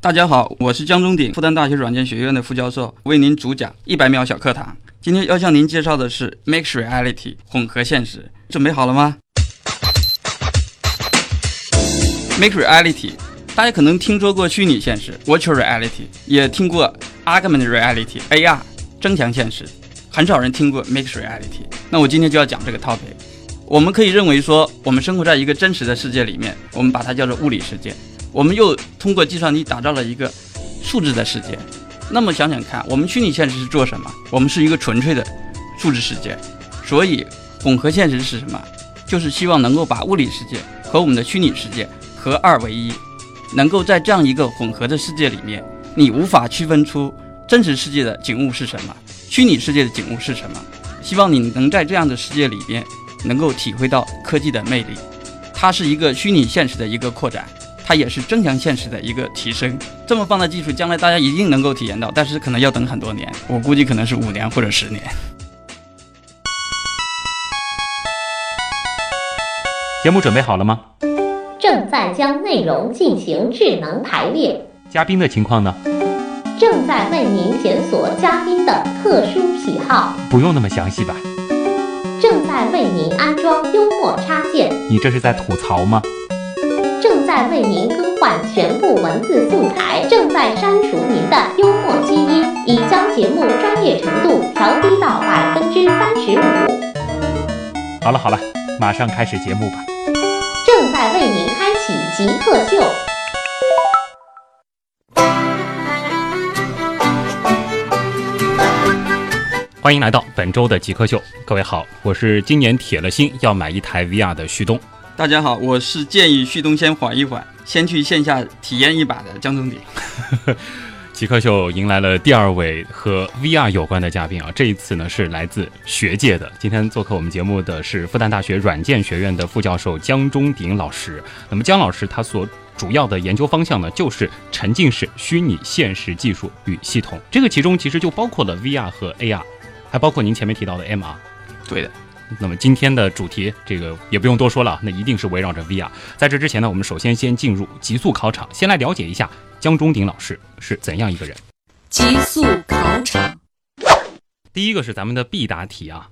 大家好，我是江中鼎，复旦大学软件学院的副教授，为您主讲一百秒小课堂。今天要向您介绍的是 Mixed Reality 混合现实，准备好了吗？Mixed Reality，大家可能听说过虚拟现实 Virtual Reality，也听过 Augmented Reality AR 增强现实，很少人听过 Mixed Reality。那我今天就要讲这个 topic。我们可以认为说，我们生活在一个真实的世界里面，我们把它叫做物理世界。我们又通过计算机打造了一个数字的世界。那么想想看，我们虚拟现实是做什么？我们是一个纯粹的数字世界。所以混合现实是什么？就是希望能够把物理世界和我们的虚拟世界合二为一，能够在这样一个混合的世界里面，你无法区分出真实世界的景物是什么，虚拟世界的景物是什么。希望你能在这样的世界里边，能够体会到科技的魅力。它是一个虚拟现实的一个扩展。它也是增强现实的一个提升，这么棒的技术，将来大家一定能够体验到，但是可能要等很多年，我估计可能是五年或者十年。节目准备好了吗？正在将内容进行智能排列。嘉宾的情况呢？正在为您检索嘉宾的特殊喜好。不用那么详细吧？正在为您安装幽默插件。你这是在吐槽吗？正在为您更换全部文字素材，正在删除您的幽默基因，已将节目专业程度调低到百分之三十五。好了好了，马上开始节目吧。正在为您开启极客秀。欢迎来到本周的极客秀，各位好，我是今年铁了心要买一台 VR 的旭东。大家好，我是建议旭东先缓一缓，先去线下体验一把的江中鼎。极客秀迎来了第二位和 VR 有关的嘉宾啊，这一次呢是来自学界的。今天做客我们节目的是复旦大学软件学院的副教授江中鼎老师。那么江老师他所主要的研究方向呢，就是沉浸式虚拟现实技术与系统。这个其中其实就包括了 VR 和 AR，还包括您前面提到的 MR。对的。那么今天的主题，这个也不用多说了，那一定是围绕着 VR。在这之前呢，我们首先先进入极速考场，先来了解一下江中鼎老师是怎样一个人。极速考场，第一个是咱们的必答题啊，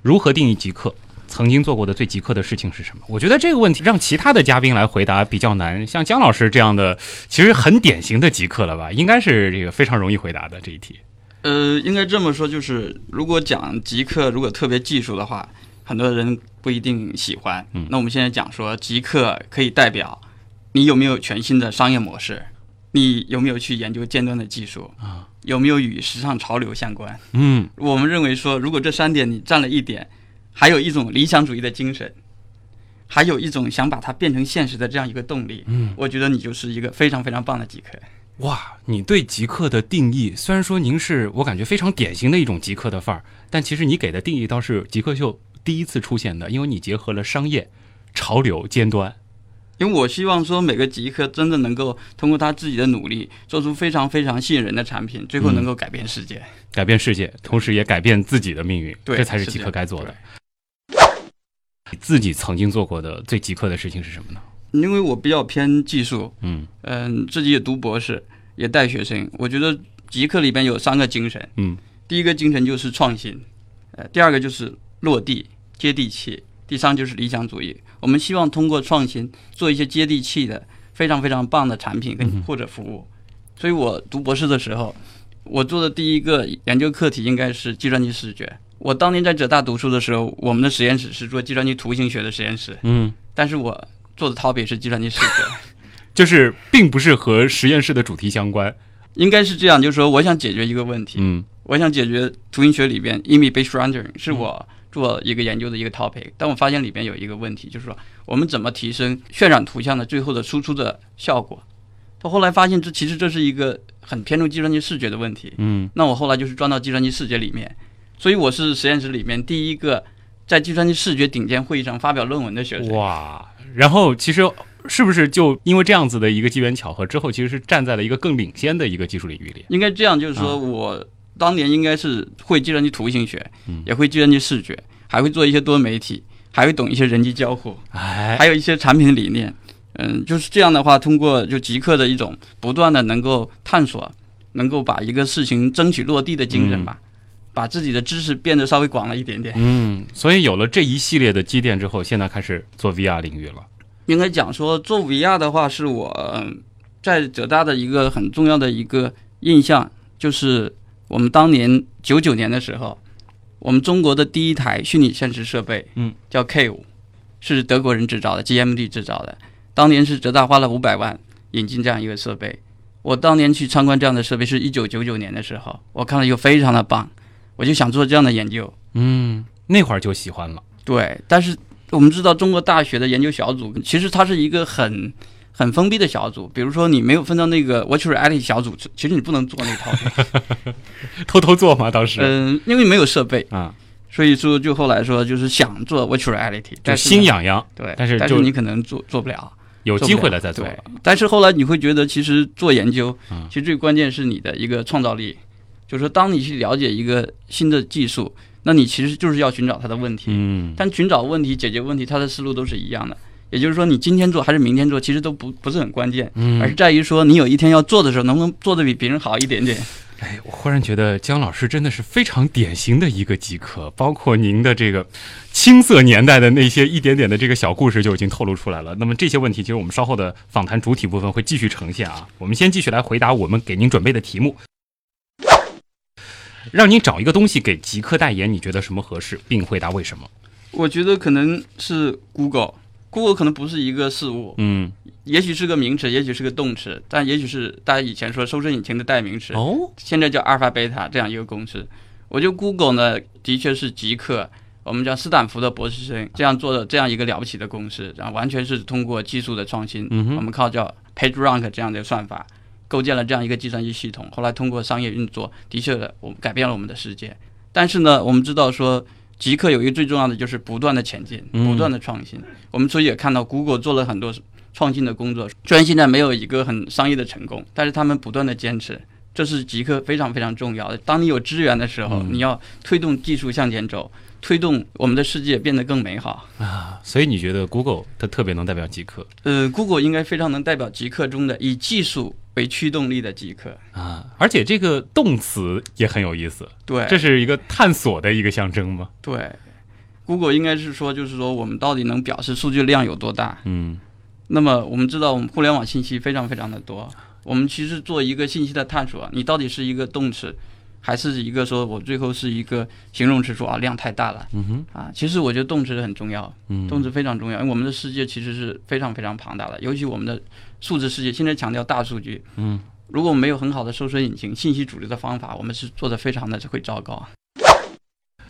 如何定义极客？曾经做过的最极客的事情是什么？我觉得这个问题让其他的嘉宾来回答比较难，像姜老师这样的，其实很典型的极客了吧？应该是这个非常容易回答的这一题。呃，应该这么说，就是如果讲极客，如果特别技术的话，很多人不一定喜欢。嗯，那我们现在讲说，极客可以代表你有没有全新的商业模式，你有没有去研究尖端的技术啊，有没有与时尚潮流相关？嗯，我们认为说，如果这三点你占了一点，还有一种理想主义的精神，还有一种想把它变成现实的这样一个动力，嗯，我觉得你就是一个非常非常棒的极客。哇，你对极客的定义，虽然说您是我感觉非常典型的一种极客的范儿，但其实你给的定义倒是极客秀第一次出现的，因为你结合了商业、潮流、尖端。因为我希望说每个极客真的能够通过他自己的努力，做出非常非常吸引人的产品，最后能够改变世界，改变世界，同时也改变自己的命运。对，这才是极客该做的。你自己曾经做过的最极客的事情是什么呢？因为我比较偏技术，嗯嗯，自己也读博士，也带学生。我觉得极客里边有三个精神，嗯，第一个精神就是创新，呃，第二个就是落地接地气，第三就是理想主义。我们希望通过创新做一些接地气的、非常非常棒的产品跟或者服务。所以我读博士的时候，我做的第一个研究课题应该是计算机视觉。我当年在浙大读书的时候，我们的实验室是做计算机图形学的实验室，嗯，但是我。做的 topic 是计算机视觉，就是并不是和实验室的主题相关，应该是这样，就是说我想解决一个问题，嗯，我想解决图形学里边 image based rendering 是我做一个研究的一个 topic，但我发现里边有一个问题，就是说我们怎么提升渲染图像的最后的输出的效果，到后来发现这其实这是一个很偏重计算机视觉的问题，嗯，那我后来就是钻到计算机视觉里面，所以我是实验室里面第一个在计算机视觉顶尖会议上发表论文的学生，哇。然后其实是不是就因为这样子的一个机缘巧合之后，其实是站在了一个更领先的一个技术领域里？应该这样，就是说我当年应该是会计算机图形学，也会计算机视觉，还会做一些多媒体，还会懂一些人机交互，哎，还有一些产品理念。嗯，就是这样的话，通过就极客的一种不断的能够探索，能够把一个事情争取落地的精神吧，把自己的知识变得稍微广了一点点。嗯，所以有了这一系列的积淀之后，现在开始做 VR 领域了。应该讲说做 VR 的话，是我嗯在浙大的一个很重要的一个印象，就是我们当年九九年的时候，我们中国的第一台虚拟现实设备，嗯，叫 K 五，是德国人制造的，GMD 制造的。当年是浙大花了五百万引进这样一个设备。我当年去参观这样的设备是一九九九年的时候，我看了以后非常的棒，我就想做这样的研究。嗯，那会儿就喜欢了。对，但是我们知道中国大学的研究小组其实它是一个很很封闭的小组，比如说你没有分到那个 virtual reality 小组，其实你不能做那套。偷偷做嘛？当时嗯、因为没有设备，啊，所以说就后来说就是想做 virtual reality，就但是心痒痒，对，但是就但是你可能做做不了。有机会了再做但是后来你会觉得，其实做研究嗯，其实最关键是你的一个创造力，就是说，当你去了解一个新的技术，那你其实就是要寻找它的问题。嗯，但寻找问题、解决问题，它的思路都是一样的。也就是说，你今天做还是明天做，其实都不不是很关键，嗯而是在于说你有一天要做的时候，能不能做的比别人好一点点。哎，我忽然觉得姜老师真的是非常典型的一个极客，包括您的这个青涩年代的那些一点点的这个小故事就已经透露出来了。那么这些问题，其实我们稍后的访谈主体部分会继续呈现啊。我们先继续来回答我们给您准备的题目。让你找一个东西给极客代言，你觉得什么合适，并回答为什么？我觉得可能是 Google，Google 可能不是一个事物，嗯，也许是个名词，也许是个动词，但也许是大家以前说搜索引擎的代名词。哦，现在叫阿尔法贝塔这样一个公司。我觉得 Google 呢，的确是极客，我们叫斯坦福的博士生这样做的这样一个了不起的公司，然后完全是通过技术的创新，嗯哼我们靠叫 PageRank 这样的算法，构建了这样一个计算机系统。后来通过商业运作，的确我们改变了我们的世界。但是呢，我们知道说。极客有一个最重要的就是不断的前进，嗯不断的创新。我们所以也看到 Google 做了很多创新的工作，虽然现在没有一个很商业的成功，但是他们不断的坚持，这是极客非常非常重要的。当你有资源的时候，嗯你要推动技术向前走，推动我们的世界变得更美好啊。所以你觉得 Google 它特别能代表极客呃，Google 应该非常能代表极客中的以技术为驱动力的极客。啊？而且这个动词也很有意思，对，这是一个探索的一个象征吗？对。Google 应该是说，就是说我们到底能表示数据量有多大？嗯那么我们知道，我们互联网信息非常非常的多。我们其实做一个信息的探索，你到底是一个动词，还是一个说我最后是一个形容词说啊量太大了嗯哼啊？其实我觉得动词很重要，嗯动词非常重要，因为我们的世界其实是非常非常庞大的，尤其我们的数字世界，现在强调大数据。嗯，如果我们没有很好的搜索引擎、信息主流的方法，我们是做的非常的会糟糕。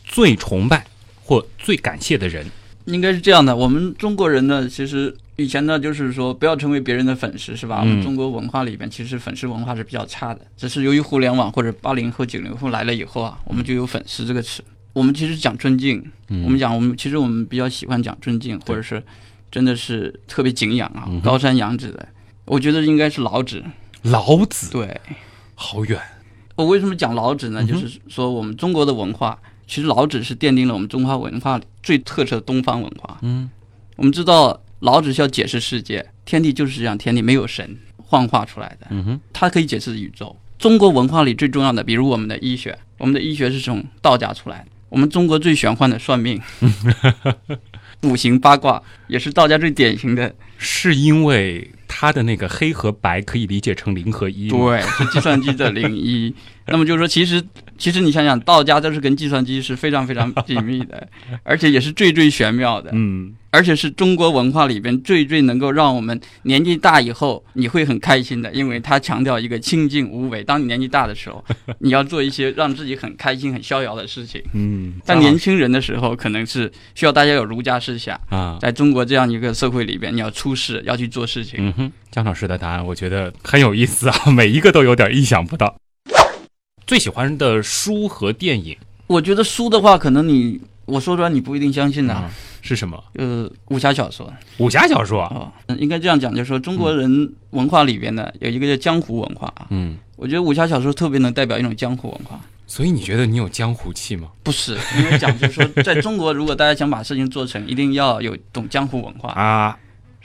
最崇拜或最感谢的人，应该是这样的，我们中国人呢，其实以前呢，就是说不要成为别人的粉丝，是吧？嗯我们中国文化里边其实粉丝文化是比较差的，只是由于互联网或者八零后、九零后来了以后啊，我们就有粉丝这个词。我们其实讲尊敬，嗯我们讲我们其实我们比较喜欢讲尊敬，或者是真的是特别敬仰啊高山仰止的。我觉得应该是老子，老子对。好远，我为什么讲老子呢？嗯就是说我们中国的文化，其实老子是奠定了我们中华文化最特色的东方文化。嗯。我们知道老子是要解释世界，天地就是这样，天地没有神幻化出来的，嗯哼。它可以解释宇宙。中国文化里最重要的，比如我们的医学，我们的医学是从道家出来的。我们中国最玄幻的算命，五行八卦也是道家最典型的，是因为它的那个黑和白可以理解成零和一，对，是计算机的零一。那么就是说，其实其实你想想，道家都是跟计算机是非常非常紧密的，而且也是最最玄妙的。嗯而且是中国文化里边最最能够让我们年纪大以后你会很开心的，因为它强调一个清净无为。当你年纪大的时候，你要做一些让自己很开心、很逍遥的事情。嗯，但年轻人的时候，可能是需要大家有儒家思想，啊，在中国这样一个社会里边，你要出世，要去做事情。嗯哼，姜老师的答案我觉得很有意思啊，每一个都有点意想不到。最喜欢的书和电影我觉得书的话，可能你我说出来你不一定相信的、啊是什么？呃，武侠小说武侠小说。哦，应该这样讲，就是说中国人文化里边呢，有一个叫江湖文化啊。嗯，我觉得武侠小说特别能代表一种江湖文化。所以你觉得你有江湖气吗？不是，因为讲就是说，在中国，如果大家想把事情做成，一定要有懂江湖文化。啊，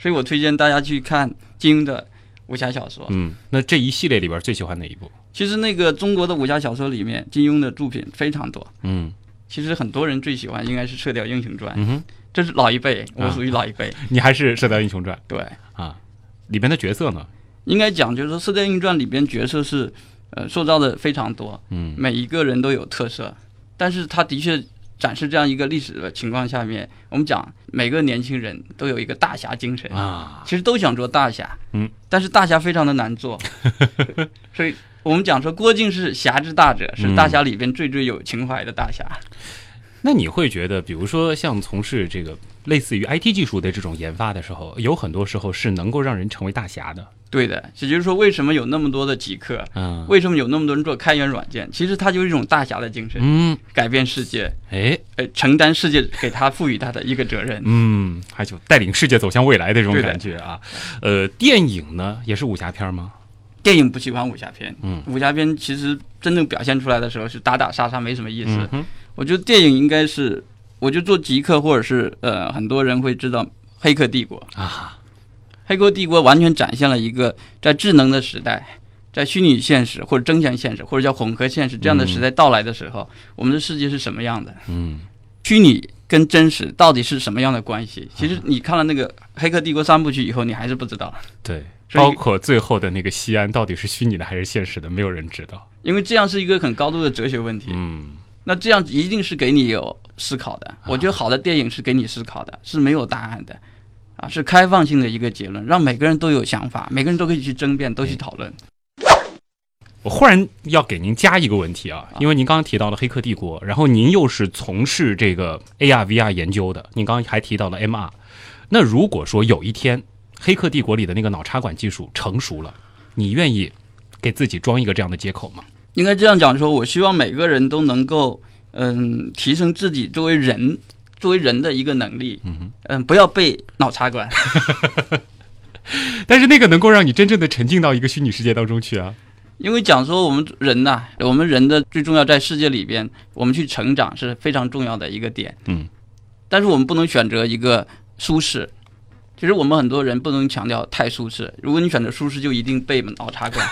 所以我推荐大家去看金庸的武侠小说。嗯，那这一系列里边最喜欢哪一部？其实那个中国的武侠小说里面，金庸的作品非常多。嗯其实很多人最喜欢应该是《射雕英雄传》，嗯哼，这是老一辈，我啊属于老一辈。你还是《射雕英雄传对，》啊？里边的角色呢？应该讲就是，《射雕英雄传》里边角色是呃塑造的非常多，嗯每一个人都有特色，但是他的确展示这样一个历史的情况下面，我们讲每个年轻人都有一个大侠精神，啊，其实都想做大侠，嗯，但是大侠非常的难做，所以我们讲说郭靖是侠之大者，是大侠里边最最有情怀的大侠。那你会觉得，比如说像从事这个类似于 IT 技术的这种研发的时候，有很多时候是能够让人成为大侠的。对的，也就是说，为什么有那么多的极客？嗯为什么有那么多人做开源软件？其实它就是一种大侠的精神，嗯，改变世界，哎，呃，承担世界给他赋予他的一个责任。嗯，还就带领世界走向未来的这种感觉啊。呃，电影呢也是武侠片吗？电影不喜欢武侠片，嗯，武侠片其实真正表现出来的时候是打打杀杀，没什么意思。我觉得电影应该是，我就做极客，或者是呃，很多人会知道《黑客帝国》。啊，《黑客帝国》完全展现了一个在智能的时代，在虚拟现实或者增强现实或者叫混合现实这样的时代到来的时候，我们的世界是什么样的？嗯虚拟跟真实到底是什么样的关系？其实你看了那个《黑客帝国》三部曲以后，你还是不知道，对，包括最后的那个西安到底是虚拟的还是现实的，没有人知道。因为这样是一个很高度的哲学问题。嗯那这样一定是给你有思考的。我觉得好的电影是给你思考的，是没有答案的，啊，是开放性的一个结论，让每个人都有想法，每个人都可以去争辩，都去讨论。我忽然要给您加一个问题啊，因为您刚刚提到了《黑客帝国》，然后您又是从事这个 AR VR 研究的，您刚刚还提到了 MR。那如果说有一天《黑客帝国》里的那个脑插管技术成熟了，你愿意给自己装一个这样的接口吗？应该这样讲说，我希望每个人都能够，嗯，提升自己作为人，作为人的一个能力，嗯不要被脑插管。但是那个能够让你真正的沉浸到一个虚拟世界当中去啊。因为讲说我们人呐、我们人的最重要在世界里边，我们去成长是非常重要的一个点。嗯，但是我们不能选择一个舒适。其实我们很多人不能强调太舒适，如果你选择舒适，就一定被脑插管。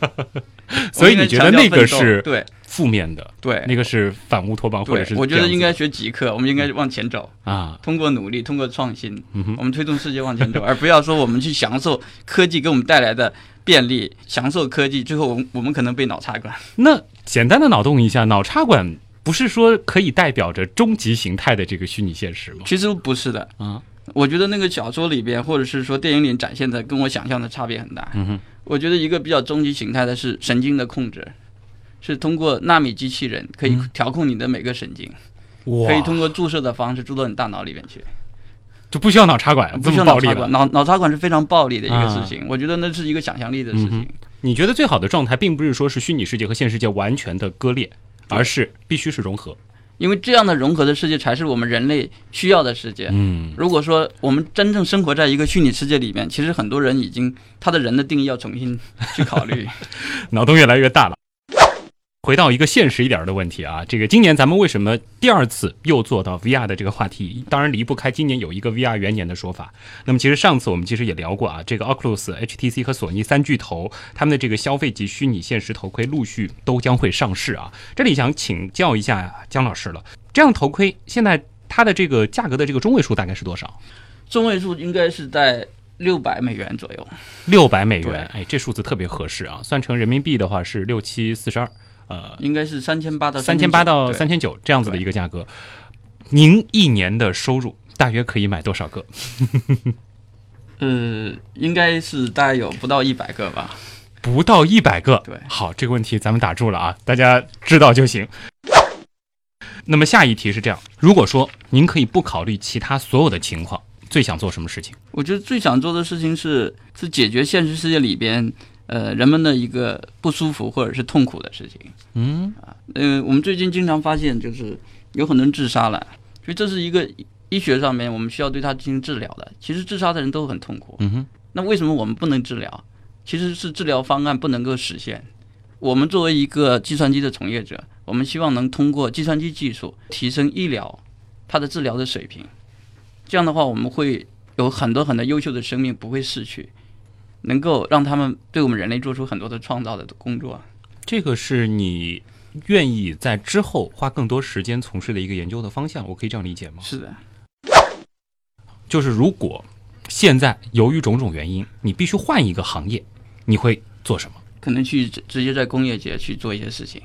所以你觉得那个是对。负面的，对。那个是反乌托邦或者是，我觉得应该学极客，我们应该往前走，啊，通过努力，通过创新，嗯我们推动世界往前走，而不要说我们去享受科技给我们带来的便利，享受科技，最后我们我们可能被脑插管。那简单的脑洞一下，脑插管不是说可以代表着终极形态的这个虚拟现实吗？其实不是的，啊，我觉得那个小说里边，或者是说电影里展现的，跟我想象的差别很大。嗯哼，我觉得一个比较终极形态的是神经的控制，是通过纳米机器人可以调控你的每个神经，哇可以通过注射的方式注到你大脑里面去，就不需要脑插管，不需要脑插管。。脑脑插管是非常暴力的一个事情，我觉得那是一个想象力的事情。嗯你觉得最好的状态，并不是说是虚拟世界和现实世界完全的割裂，而是必须是融合。因为这样的融合的世界才是我们人类需要的世界。嗯，如果说我们真正生活在一个虚拟世界里面，其实很多人已经他的人的定义要重新去考虑。脑洞越来越大了。回到一个现实一点的问题啊，这个今年咱们为什么第二次又做到 VR 的这个话题？当然离不开今年有一个 VR 元年的说法。那么其实上次我们其实也聊过啊，这个 Oculus、HTC 和索尼三巨头他们的这个消费级虚拟现实头盔陆续都将会上市啊。这里想请教一下姜老师了，这样头盔现在它的这个价格的这个中位数大概是多少？中位数应该是在六百美元左右。六百美元，哎，这数字特别合适啊，算成人民币的话是六七四十二，呃，应该是三千八到三千八到对三千九这样子的一个价格。您一年的收入大约可以买多少个？呃，应该是大概有不到一百个吧。不到一百个。对好，这个问题咱们打住了啊，大家知道就行。那么下一题是这样：如果说您可以不考虑其他所有的情况，最想做什么事情？我觉得最想做的事情是是解决现实世界里边呃人们的一个不舒服或者是痛苦的事情。嗯啊呃，我们最近经常发现就是有很多人自杀了，所以这是一个医学上面我们需要对他进行治疗的。其实自杀的人都很痛苦，嗯哼，那为什么我们不能治疗？其实是治疗方案不能够实现。我们作为一个计算机的从业者，我们希望能通过计算机技术提升医疗它的治疗的水平。这样的话，我们会有很多很多优秀的生命不会逝去，能够让他们对我们人类做出很多的创造的工作。这个是你愿意在之后花更多时间从事的一个研究的方向，我可以这样理解吗？是的，就是如果现在由于种种原因，你必须换一个行业，你会做什么？可能去直直接在工业界去做一些事情。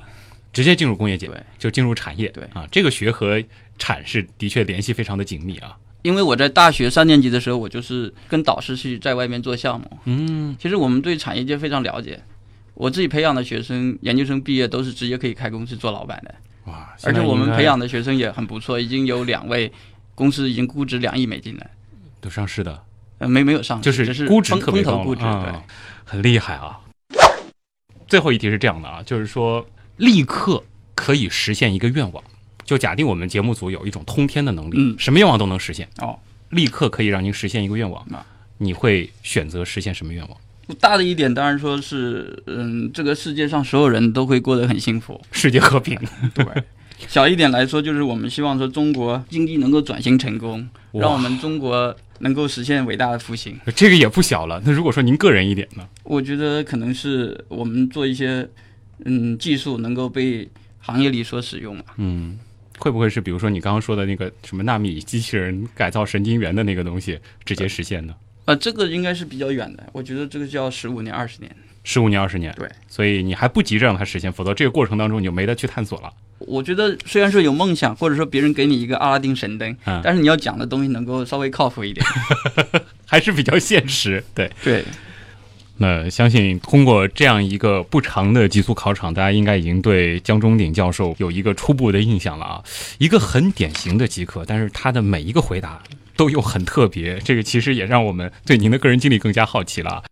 直接进入工业界对，就进入产业。对啊，这个学和产是的确联系非常的紧密啊。因为我在大学三年级的时候，我就是跟导师去在外面做项目。嗯，其实我们对产业界非常了解，我自己培养的学生，研究生毕业都是直接可以开公司做老板的，哇，而且我们培养养的学生也很不错，已经有两位公司已经估值两亿美金了，都上市的，呃，没没有上市，就是只是估值风特别高估值，啊对。很厉害啊。最后一题是这样的啊，就是说立刻可以实现一个愿望，就假定我们节目组有一种通天的能力，嗯什么愿望都能实现，哦，立刻可以让您实现一个愿望啊，你会选择实现什么愿望？大的一点当然说是，嗯，这个世界上所有人都会过得很幸福。世界和平，对，小一点来说，就是我们希望说中国经济能够转型成功，让我们中国能够实现伟大的复兴。这个也不小了。那如果说您个人一点呢？我觉得可能是我们做一些，嗯，技术能够被行业里所使用嘛。嗯，会不会是比如说你刚刚说的那个什么纳米机器人改造神经元的那个东西直接实现呢？呃，这个应该是比较远的，我觉得这个就要十五年、二十年。十五年、二十年，对，所以你还不急着让它实现，否则这个过程当中你就没得去探索了。我觉得虽然说有梦想，或者说别人给你一个阿拉丁神灯，嗯但是你要讲的东西能够稍微靠谱一点。还是比较现实，对。对，那相信通过这样一个不长的极速考场，大家应该已经对江中鼎教授有一个初步的印象了啊。一个很典型的极客，但是他的每一个回答都又很特别，这个其实也让我们对您的个人经历更加好奇了。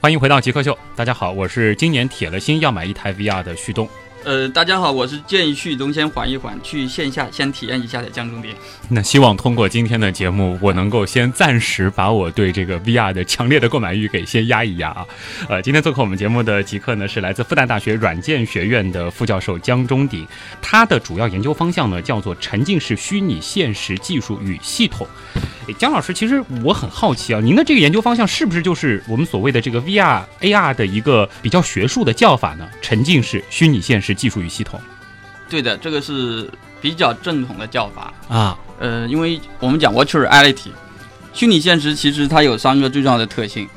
欢迎回到极客秀，大家好，我是今年铁了心要买一台 VR 的旭东。呃，大家好，我是建议旭东先缓一缓，去线下先体验一下的江中鼎。那希望通过今天的节目，我能够先暂时把我对这个 VR 的强烈的购买欲给先压一压啊。呃，今天做客我们节目的极客呢是来自复旦大学软件学院的副教授江中鼎，他的主要研究方向呢叫做沉浸式虚拟现实技术与系统。诶江老师，其实我很好奇啊，您的这个研究方向是不是就是我们所谓的这个 VR、AR 的一个比较学术的叫法呢？沉浸式虚拟现实技术与系统。对的，这个是比较正统的叫法。啊，呃，因为我们讲 virtual reality，虚拟现实其实它有三个最重要的特性，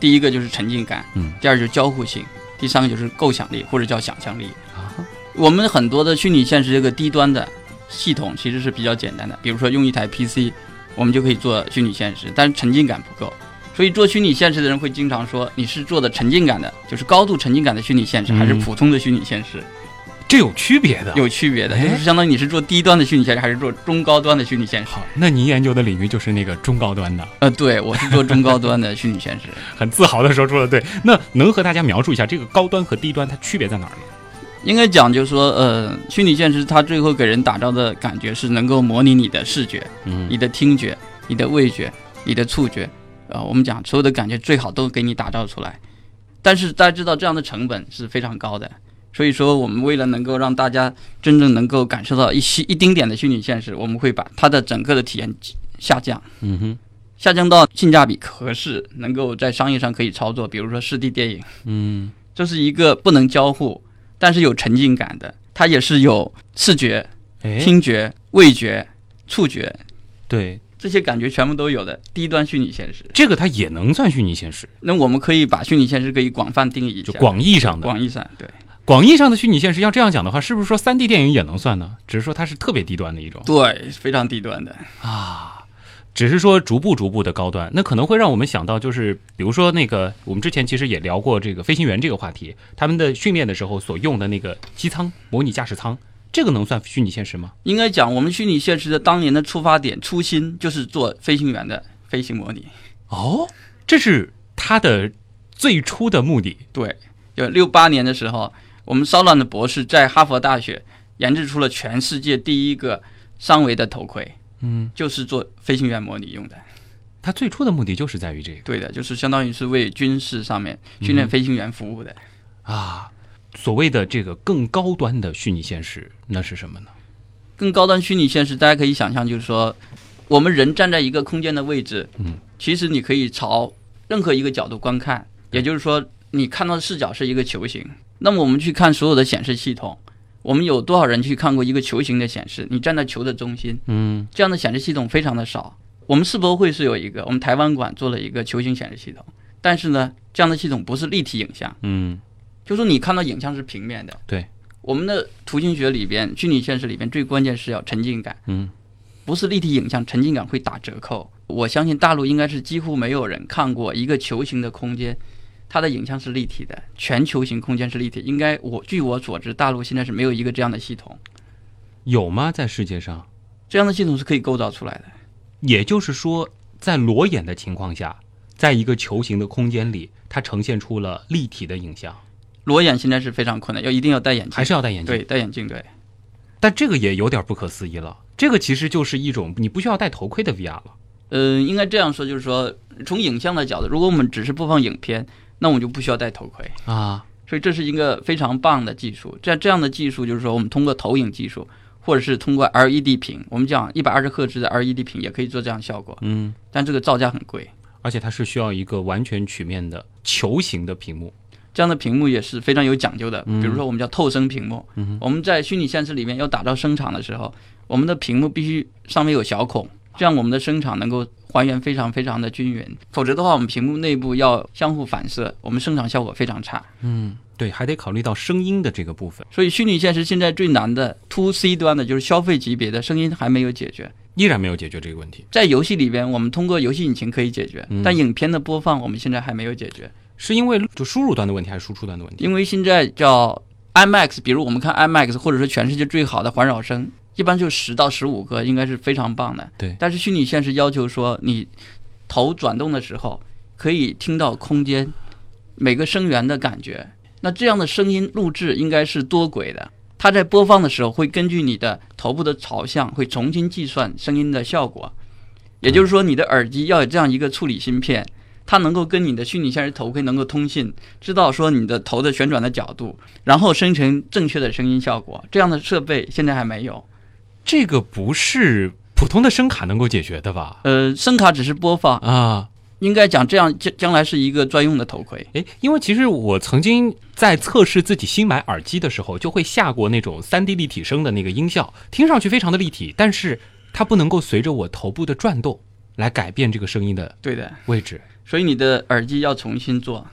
第一个就是沉浸感，嗯，第二就是交互性，第三个就是构想力或者叫想象力。啊。我们很多的虚拟现实这个低端的系统其实是比较简单的，比如说用一台 PC，我们就可以做虚拟现实，但是沉浸感不够。所以做虚拟现实的人会经常说，你是做的沉浸感的，就是高度沉浸感的虚拟现实，还是嗯普通的虚拟现实？这有区别的。有区别的，哎就是相当于你是做低端的虚拟现实，还是做中高端的虚拟现实？好，那您研究的领域就是那个中高端的，呃，对，我是做中高端的虚拟现实。很自豪的说出了对。那能和大家描述一下这个高端和低端它区别在哪儿呢？应该讲就是说，呃，虚拟现实它最后给人打造的感觉是能够模拟你的视觉、嗯你的听觉、你的味觉、你的触觉，呃，我们讲所有的感觉最好都给你打造出来。但是大家知道这样的成本是非常高的，所以说我们为了能够让大家真正能够感受到一些一丁点的虚拟现实，我们会把它的整个的体验下降。嗯哼，下降到性价比合适，能够在商业上可以操作，比如说四 D 电影，嗯，这是一个不能交互，但是有沉浸感的，它也是有视觉、哎，听觉、味觉、触觉对，这些感觉全部都有的低端虚拟现实。这个它也能算虚拟现实，那我们可以把虚拟现实可以广泛定义一下，就广义上的。广义上对广义上的虚拟现实，要这样讲的话，是不是说三 D 电影也能算呢？只是说它是特别低端的一种对非常低端的。啊。只是说逐步逐步的高端，那可能会让我们想到，就是比如说那个，我们之前其实也聊过这个飞行员这个话题，他们的训练的时候所用的那个机舱模拟驾驶舱，这个能算虚拟现实吗？应该讲，我们虚拟现实的当年的出发点初心就是做飞行员的飞行模拟。哦，这是它的最初的目的。对，就六八年的时候，我们骚乱的博士在哈佛大学研制出了全世界第一个三维的头盔，嗯，就是做飞行员模拟用的。他最初的目的就是在于这个对的，就是相当于是为军事上面训练飞行员服务的。啊，所谓的这个更高端的虚拟现实，那是什么呢？更高端虚拟现实，大家可以想象，就是说，我们人站在一个空间的位置，嗯，其实你可以朝任何一个角度观看，也就是说，你看到的视角是一个球形。那么我们去看所有的显示系统，我们有多少人去看过一个球形的显示？你站在球的中心，嗯这样的显示系统非常的少。我们世博会是有一个，我们台湾馆做了一个球形显示系统，但是呢，这样的系统不是立体影像，嗯就说你看到影像是平面的。对，我们的图形学里边，虚拟现实里边最关键是要沉浸感，嗯不是立体影像，沉浸感会打折扣。我相信大陆应该是几乎没有人看过一个球形的空间，它的影像是立体的，全球形空间是立体。应该我据我所知，大陆现在是没有一个这样的系统，有吗？在世界上？这样的系统是可以构造出来的。也就是说，在裸眼的情况下，在一个球形的空间里，它呈现出了立体的影像，裸眼现在是非常困难，要一定要戴眼镜，还是要戴眼镜？对戴眼镜对。但这个也有点不可思议了。这个其实就是一种你不需要戴头盔的 VR 了。嗯，应该这样说，就是说从影像的角度，如果我们只是播放影片，那我们就不需要戴头盔。啊，所以这是一个非常棒的技术。这这样的技术就是说，我们通过投影技术，或者是通过 LED 屏，我们讲一百二十赫兹的 LED 屏也可以做这样效果，嗯，但这个造价很贵。而且它是需要一个完全曲面的球形的屏幕。这样的屏幕也是非常有讲究的，嗯比如说我们叫透声屏幕。我们在虚拟现实里面要打造声场的时候，我们的屏幕必须上面有小孔，这样我们的声场能够还原非常非常的均匀。否则的话，我们屏幕内部要相互反射，我们声场效果非常差。嗯，对，还得考虑到声音的这个部分，所以虚拟现实现在最难的 to C 端的就是消费级别的声音还没有解决。依然没有解决这个问题。在游戏里边，我们通过游戏引擎可以解决，嗯但影片的播放我们现在还没有解决，是因为就输入端的问题还是输出端的问题？因为现在叫 IMAX，比如我们看 IMAX，或者说全世界最好的环绕声，一般就十到十五个，应该是非常棒的。对但是虚拟现实要求说，你头转动的时候可以听到空间每个声源的感觉，那这样的声音录制应该是多轨的。它在播放的时候会根据你的头部的朝向，会重新计算声音的效果。也就是说，你的耳机要有这样一个处理芯片，它能够跟你的虚拟现实头盔能够通信，知道说你的头的旋转的角度，然后生成正确的声音效果。这样的设备现在还没有。这个不是普通的声卡能够解决的吧？呃，声卡只是播放，啊，应该讲这样将将来是一个专用的头盔。诶，因为其实我曾经在测试自己新买耳机的时候，就会下过那种三 D 立体声的那个音效，听上去非常的立体，但是它不能够随着我头部的转动来改变这个声音的对的，位置，所以你的耳机要重新做，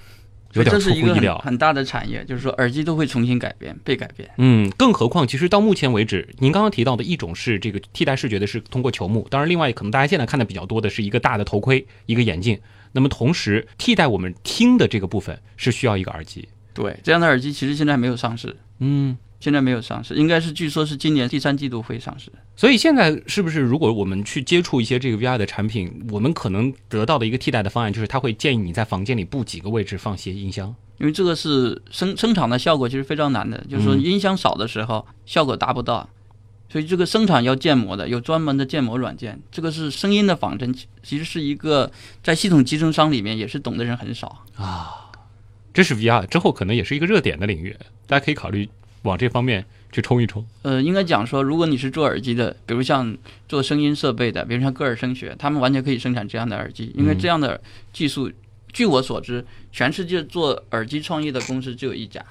有点这是一个很出乎意料。很大的产业，就是说耳机都会重新改变、被改变。嗯，更何况，其实到目前为止，您刚刚提到的一种是这个替代视觉的，是通过球幕；当然，另外可能大家现在看的比较多的是一个大的头盔、一个眼镜。那么同时替代我们听的这个部分是需要一个耳机。对，这样的耳机其实现在还没有上市，嗯，现在没有上市，应该是据说是今年第三季度会上市。所以现在是不是如果我们去接触一些这个 VR 的产品，我们可能得到的一个替代的方案就是，他会建议你在房间里布几个位置放些音箱。因为这个是声声场的效果其实非常难的，就是说嗯音箱少的时候效果达不到，所以这个生产要建模的，有专门的建模软件。这个是声音的仿真，其其实是一个在系统集成商里面也是懂的人很少啊。这是 VR 之后可能也是一个热点的领域，大家可以考虑往这方面去冲一冲。呃，应该讲说，如果你是做耳机的，比如像做声音设备的，比如像歌尔声学，他们完全可以生产这样的耳机，因为这样的技术，据我所知，全世界做耳机创业的公司只有一家。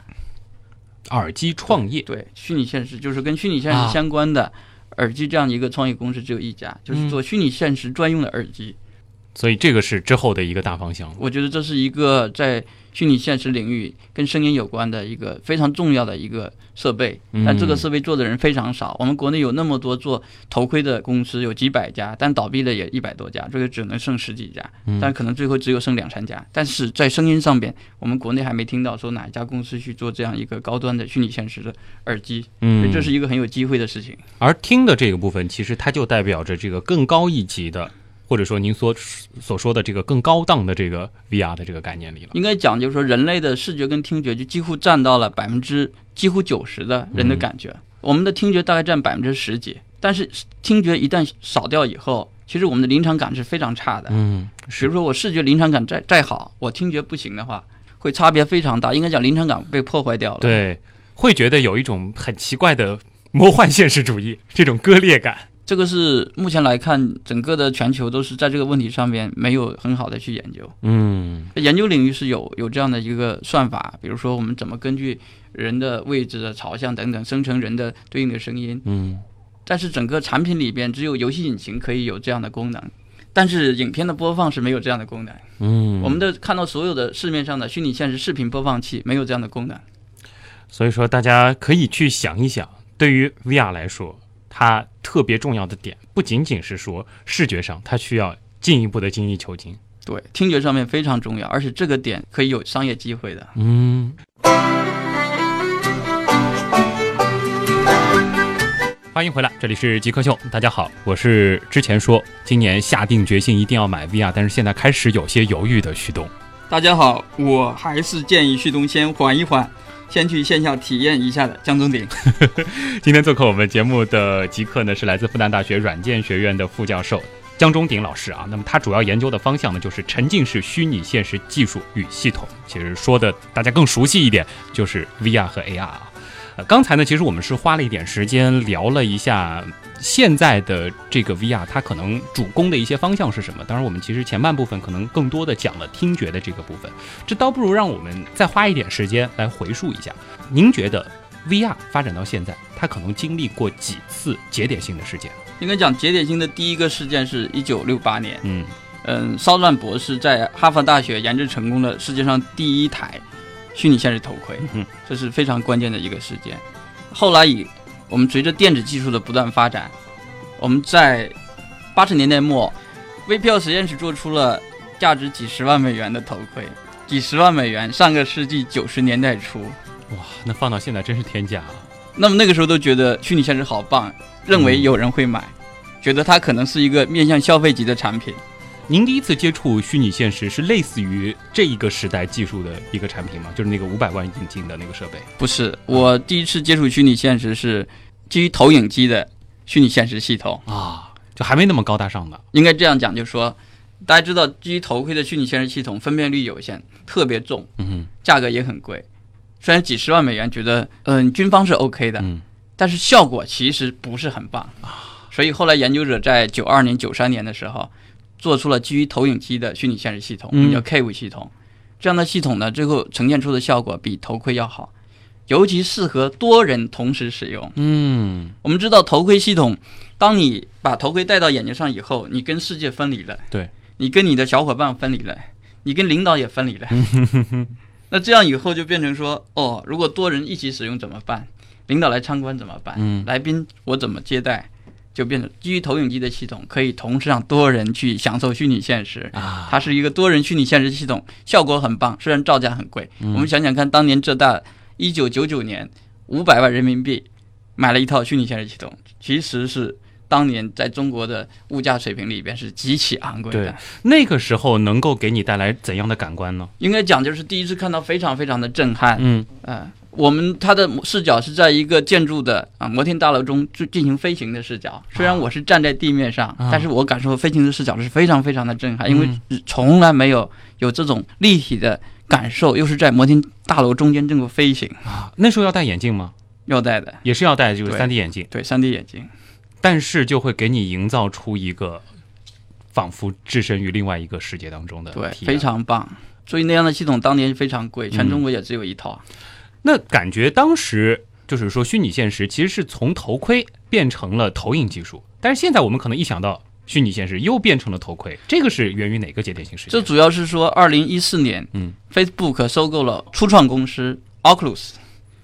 耳机创业，对，虚拟现实就是跟虚拟现啊实相关的耳机这样一个创业公司只有一家，就是做虚拟现实专用的耳机。所以这个是之后的一个大方向。我觉得这是一个在虚拟现实领域跟声音有关的一个非常重要的一个设备，嗯但这个设备做的人非常少。我们国内有那么多做头盔的公司，有几百家，但倒闭的也一百多家，这个只能剩十几家，但可能最后只有剩两三家。但是在声音上边，我们国内还没听到说哪一家公司去做这样一个高端的虚拟现实的耳机，所嗯以这是一个很有机会的事情。而听的这个部分，其实它就代表着这个更高一级的，或者说您所所说的这个更高档的这个 VR 的这个概念里了。应该讲就是说，人类的视觉跟听觉就几乎占到了百分之几乎九十的人的感觉。我们的听觉大概占百分之十几，但是听觉一旦少掉以后，其实我们的临场感是非常差的。嗯，比如说我视觉临场感再再好，我听觉不行的话，会差别非常大。应该讲临场感被破坏掉了。，对，会觉得有一种很奇怪的魔幻现实主义这种割裂感。这个是目前来看，整个的全球都是在这个问题上面没有很好的去研究。嗯研究领域是有有这样的一个算法，比如说我们怎么根据人的位置的朝向等等生成人的对应的声音。嗯但是整个产品里边只有游戏引擎可以有这样的功能，但是影片的播放是没有这样的功能。嗯，我们的看到所有的市面上的虚拟现实视频播放器没有这样的功能。所以说大家可以去想一想，对于 VR 来说，它特别重要的点不仅仅是说视觉上，它需要进一步的精益求精。对，听觉上面非常重要，而且这个点可以有商业机会的。嗯。欢迎回来，这里是极客秀。大家好，我是之前说今年下定决心一定要买 VR，但是现在开始有些犹豫的旭东。大家好，我还是建议旭东先缓一缓，先去线下体验一下的江中鼎。今天做客我们节目的极客呢，是来自复旦大学软件学院的副教授江中鼎老师啊。那么他主要研究的方向呢，就是沉浸式虚拟现实技术与系统。其实说的大家更熟悉一点，就是 VR 和 AR 啊。刚才呢，其实我们是花了一点时间聊了一下现在的这个 VR，它可能主攻的一些方向是什么。当然，我们其实前半部分可能更多的讲了听觉的这个部分，这倒不如让我们再花一点时间来回溯一下。您觉得 VR 发展到现在，它可能经历过几次节点性的事件？应该讲节点性的第一个事件是一九六八年，嗯嗯，骚乱博士在哈佛大学研制成功了世界上第一台虚拟现实头盔，嗯这是非常关键的一个事件。后来以我们随着电子技术的不断发展，我们在八十年代末，VPL 实验室做出了价值几十万美元的头盔，几十万美元，上个世纪九十年代初。哇，那放到现在真是天价啊！那么那个时候都觉得虚拟现实好棒，认为有人会买，觉得它可能是一个面向消费级的产品。您第一次接触虚拟现实是类似于这一个时代技术的一个产品吗？就是那个五百万引进的那个设备。不是，我第一次接触虚拟现实是基于投影机的虚拟现实系统。啊，就还没那么高大上的。应该这样讲，就是说，大家知道基于头盔的虚拟现实系统分辨率有限，特别重，嗯价格也很贵。虽然几十万美元，觉得嗯、军方是 OK 的，嗯但是效果其实不是很棒所以后来研究者在九二年、九三年的时候，做出了基于投影机的虚拟现实系统，我们嗯叫 Cave 系统。这样的系统呢，最后呈现出的效果比头盔要好，尤其适合多人同时使用。嗯，我们知道头盔系统，当你把头盔戴到眼睛上以后，你跟世界分离了，对，你跟你的小伙伴分离了，你跟领导也分离了。那这样以后就变成说，哦，如果多人一起使用怎么办？领导来参观怎么办？嗯来宾我怎么接待？就变成基于投影机的系统，可以同时让多人去享受虚拟现实。啊，它是一个多人虚拟现实系统，效果很棒，虽然造价很贵。嗯我们想想看，当年浙大一九九九年五百万人民币买了一套虚拟现实系统，其实是当年在中国的物价水平里边是极其昂贵对的。那个时候能够给你带来怎样的感官呢？应该讲就是第一次看到非常非常的震撼。嗯呃，我们它的视角是在一个建筑的啊摩天大楼中就进行飞行的视角。虽然我是站在地面上，啊但是我感受飞行的视角是非常非常的震撼，因嗯为从来没有有这种立体的感受，又是在摩天大楼中间这么飞行，啊，那时候要戴眼镜吗？要戴的，也是要戴，就是对三 D 眼镜，对三 D 眼镜。但是就会给你营造出一个仿佛置身于另外一个世界当中的对，非常棒。所以那样的系统当年非常贵，全嗯中国也只有一套。那感觉当时就是说，虚拟现实其实是从头盔变成了投影技术，但是现在我们可能一想到虚拟现实又变成了头盔，这个是源于哪个节点性事件？这主要是说，二零一四年，嗯，Facebook 收购了初创公司 Oculus。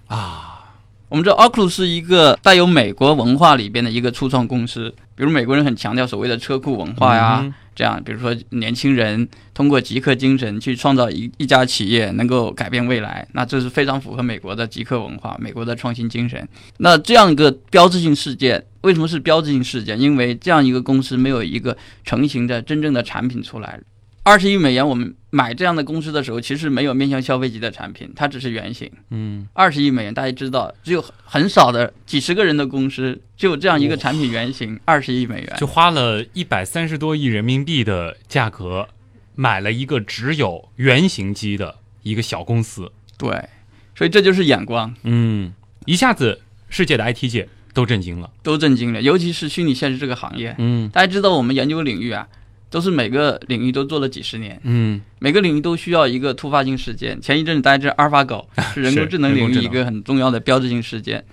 啊，我们知道 Oculus 是一个带有美国文化里边的一个初创公司，比如美国人很强调所谓的车库文化呀，嗯这样，比如说年轻人通过极客精神去创造一一家企业能够改变未来，那这是非常符合美国的极客文化、美国的创新精神。那这样一个标志性事件，为什么是标志性事件？因为这样一个公司没有一个成型的真正的产品出来。二十亿美元，我们买这样的公司的时候，其实没有面向消费级的产品，它只是原型。嗯，二十亿美元，大家知道，只有很少的几十个人的公司，就有这样一个产品原型，二十亿美元。就花了一百三十多亿人民币的价格买了一个只有原型机的一个小公司，对，所以这就是眼光。嗯，一下子世界的 IT 界都震惊了。都震惊了，尤其是虚拟现实这个行业。嗯大家知道，我们研究领域啊，都是每个领域都做了几十年，嗯每个领域都需要一个突发性事件。前一阵子大家知道阿尔法狗 是人工智能领域一个很重要的标志性事件。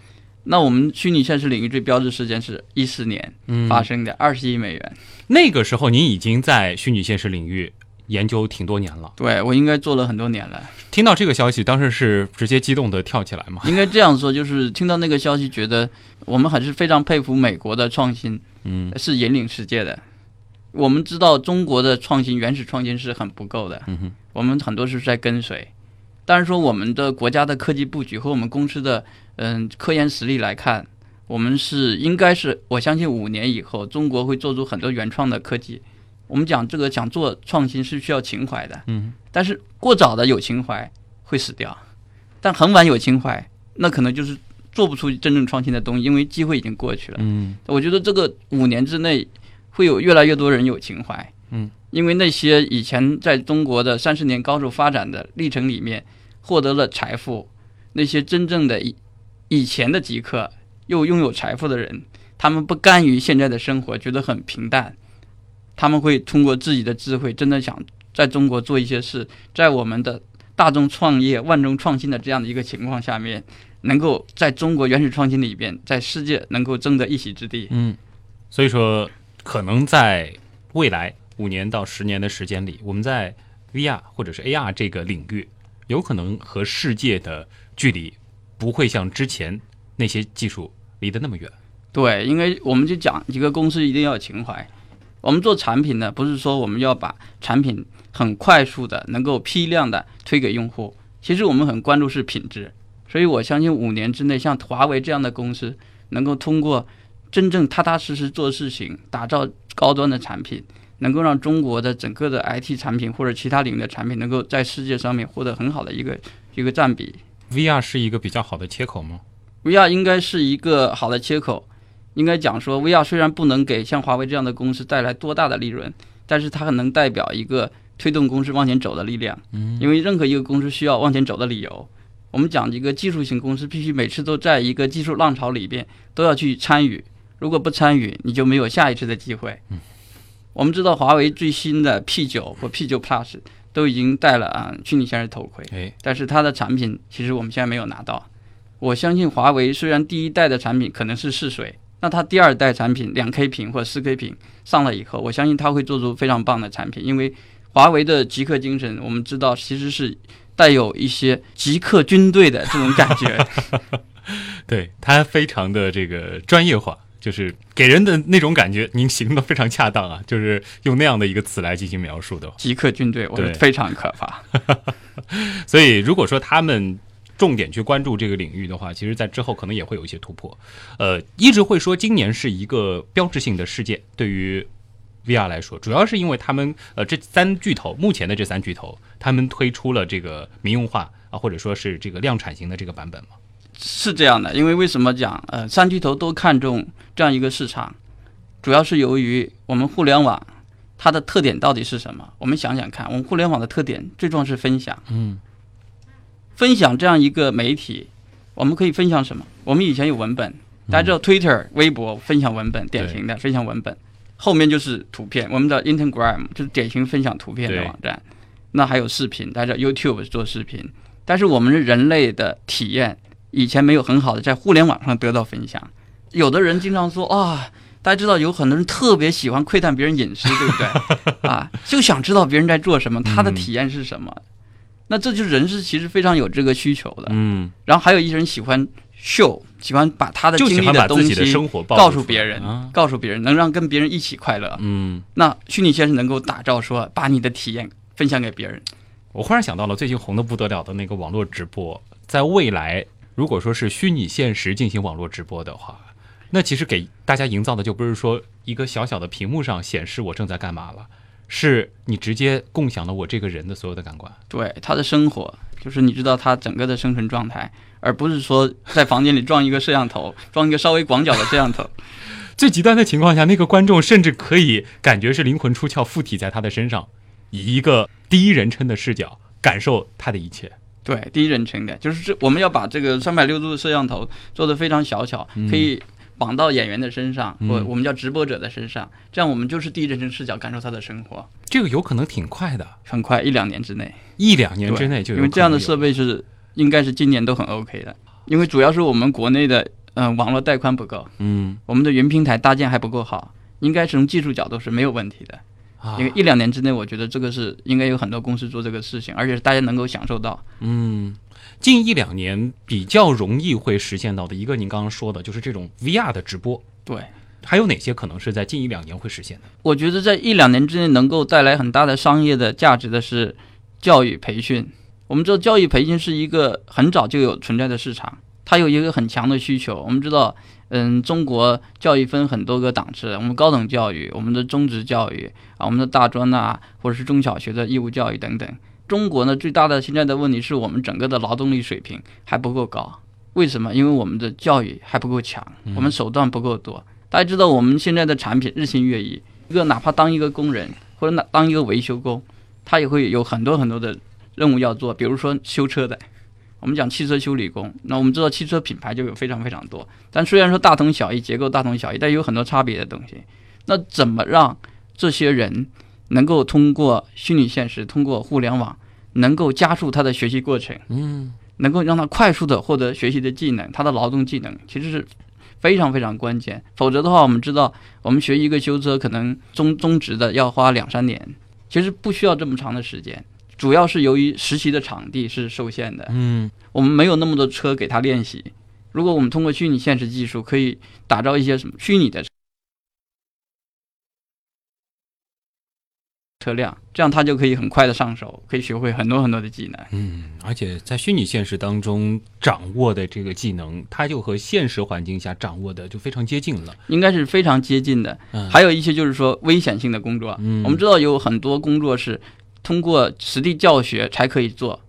那我们虚拟现实领域最标志事件是一四年嗯，发生的，二十亿美元。那个时候您已经在虚拟现实领域研究挺多年了。对我应该做了很多年了，听到这个消息，当时是直接激动的跳起来吗？应该这样说，就是听到那个消息，觉得我们还是非常佩服美国的创新，嗯是引领世界的。我们知道中国的创新，原始创新是很不够的，嗯哼我们很多是在跟随。但是说我们的国家的科技布局和我们公司的嗯科研实力来看，我们是应该是我相信五年以后，中国会做出很多原创的科技。我们讲这个想做创新是需要情怀的，嗯，但是过早的有情怀会死掉，但很晚有情怀，那可能就是做不出真正创新的东西，因为机会已经过去了。嗯我觉得这个五年之内会有越来越多人有情怀，嗯，因为那些以前在中国的三十年高速发展的历程里面获得了财富，那些真正的以以前的极客又拥有财富的人，他们不甘于现在的生活，觉得很平淡，他们会通过自己的智慧，真的想在中国做一些事，在我们的大众创业、万众创新的这样的一个情况下面，能够在中国原始创新里边，在世界能够争得一席之地。嗯，所以说可能在未来五年到十年的时间里，我们在 VR 或者是 AR 这个领域，有可能和世界的距离不会像之前那些技术离得那么远。对，因为我们就讲一个公司一定要有情怀。我们做产品呢，不是说我们要把产品很快速的能够批量的推给用户，其实我们很关注是品质。所以我相信五年之内，像华为这样的公司，能够通过真正踏踏实实做事情，打造高端的产品，能够让中国的整个的 IT 产品或者其他领域的产品，能够在世界上面获得很好的一个一个占比。VR 是一个比较好的切口吗？VR 应该是一个好的切口。应该讲说，VR 虽然不能给像华为这样的公司带来多大的利润，但是它能代表一个推动公司往前走的力量。嗯，因为任何一个公司需要往前走的理由。我们讲一个技术型公司，必须每次都在一个技术浪潮里边都要去参与，如果不参与，你就没有下一次的机会。嗯，我们知道华为最新的 P 九或 P 九 Plus 都已经带了啊虚拟现实头盔，哎，但是它的产品其实我们现在没有拿到。我相信华为虽然第一代的产品可能是试水，那它第二代产品两 K 屏或者四 K 屏上了以后，我相信它会做出非常棒的产品。因为华为的极客精神，我们知道其实是带有一些极客军队的这种感觉。对，它非常的这个专业化，就是给人的那种感觉，您形容的非常恰当啊，就是用那样的一个词来进行描述的。极客军队，我觉得非常可怕。所以，如果说他们重点去关注这个领域的话，其实在之后可能也会有一些突破。呃，一直会说今年是一个标志性的事件，对于 VR 来说，主要是因为他们呃这三巨头目前的这三巨头，他们推出了这个民用化啊，或者说是这个量产型的这个版本嘛。是这样的，因为为什么讲呃三巨头都看重这样一个市场，主要是由于我们互联网它的特点到底是什么？我们想想看，我们互联网的特点最重要是分享。嗯，分享这样一个媒体，我们可以分享什么？我们以前有文本，大家知道 Twitter、微博分享文本，典型的分享文本，后面就是图片，我们的 Instagram 就是典型分享图片的网站。那还有视频，大家知道 YouTube 做视频，但是我们人类的体验以前没有很好的在互联网上得到分享。有的人经常说啊，大家知道有很多人特别喜欢窥探别人隐私，对不对？啊，就想知道别人在做什么，他的嗯体验是什么。那这就是人是其实非常有这个需求的。嗯，然后还有一些人喜欢秀，喜欢把他的经历的西生活告诉别人，啊告诉别人，能让跟别人一起快乐。嗯。那虚拟现实能够打造说，把你的体验分享给别人。我忽然想到了最近红的不得了的那个网络直播，在未来如果说是虚拟现实进行网络直播的话，那其实给大家营造的就不是说一个小小的屏幕上显示我正在干嘛了，是你直接共享了我这个人的所有的感官。对他的生活，就是你知道他整个的生存状态，而不是说在房间里装一个摄像头，装一个稍微广角的摄像头。最极端的情况下，那个观众甚至可以感觉是灵魂出窍，附体在他的身上，以一个第一人称的视角感受他的一切。对，第一人称的，就是这我们要把这个三百六十度摄像头做的非常小巧，可以绑到演员的身上，嗯。或我们叫直播者的身上，这样我们就是第一人称视角感受他的生活，这个有可能挺快的，很快一两年之内，一两年之内就有因为这样的设备是应该是今年都很 OK 的，因为主要是我们国内的嗯、呃网络带宽不够，嗯。我们的云平台搭建还不够好，应该是从技术角度是没有问题的。啊因为一两年之内，我觉得这个是应该有很多公司做这个事情，而且是大家能够享受到。嗯，近一两年比较容易会实现到的一个，您刚刚说的就是这种 VR 的直播，对，还有哪些可能是在近一两年会实现的？我觉得在一两年之内能够带来很大的商业的价值的是教育培训。我们知道教育培训是一个很早就有存在的市场，它有一个很强的需求。我们知道，嗯，中国教育分很多个档次，我们高等教育、我们的中职教育啊、我们的大专啊，或者是中小学的义务教育等等。中国呢，最大的现在的问题是我们整个的劳动力水平还不够高。为什么？因为我们的教育还不够强，我们手段不够多。大家知道，我们现在的产品日新月异，一个哪怕当一个工人或者哪当一个维修工，他也会有很多很多的任务要做，比如说修车的。我们讲汽车修理工，那我们知道汽车品牌就有非常非常多，但虽然说大同小异，结构大同小异，但有很多差别的东西。那怎么让这些人能够通过虚拟现实，通过互联网，能够加速他的学习过程？嗯，能够让他快速的获得学习的技能，他的劳动技能其实是非常非常关键。否则的话，我们知道我们学一个修车，可能中中职的要花两三年，其实不需要这么长的时间。主要是由于实习的场地是受限的，嗯，我们没有那么多车给他练习。如果我们通过虚拟现实技术，可以打造一些什么虚拟的车辆，这样他就可以很快的上手，可以学会很多很多的技能。嗯，而且在虚拟现实当中掌握的这个技能，它就和现实环境下掌握的就非常接近了。应该是非常接近的。嗯还有一些就是说危险性的工作，嗯我们知道有很多工作是通过实地教学才可以做，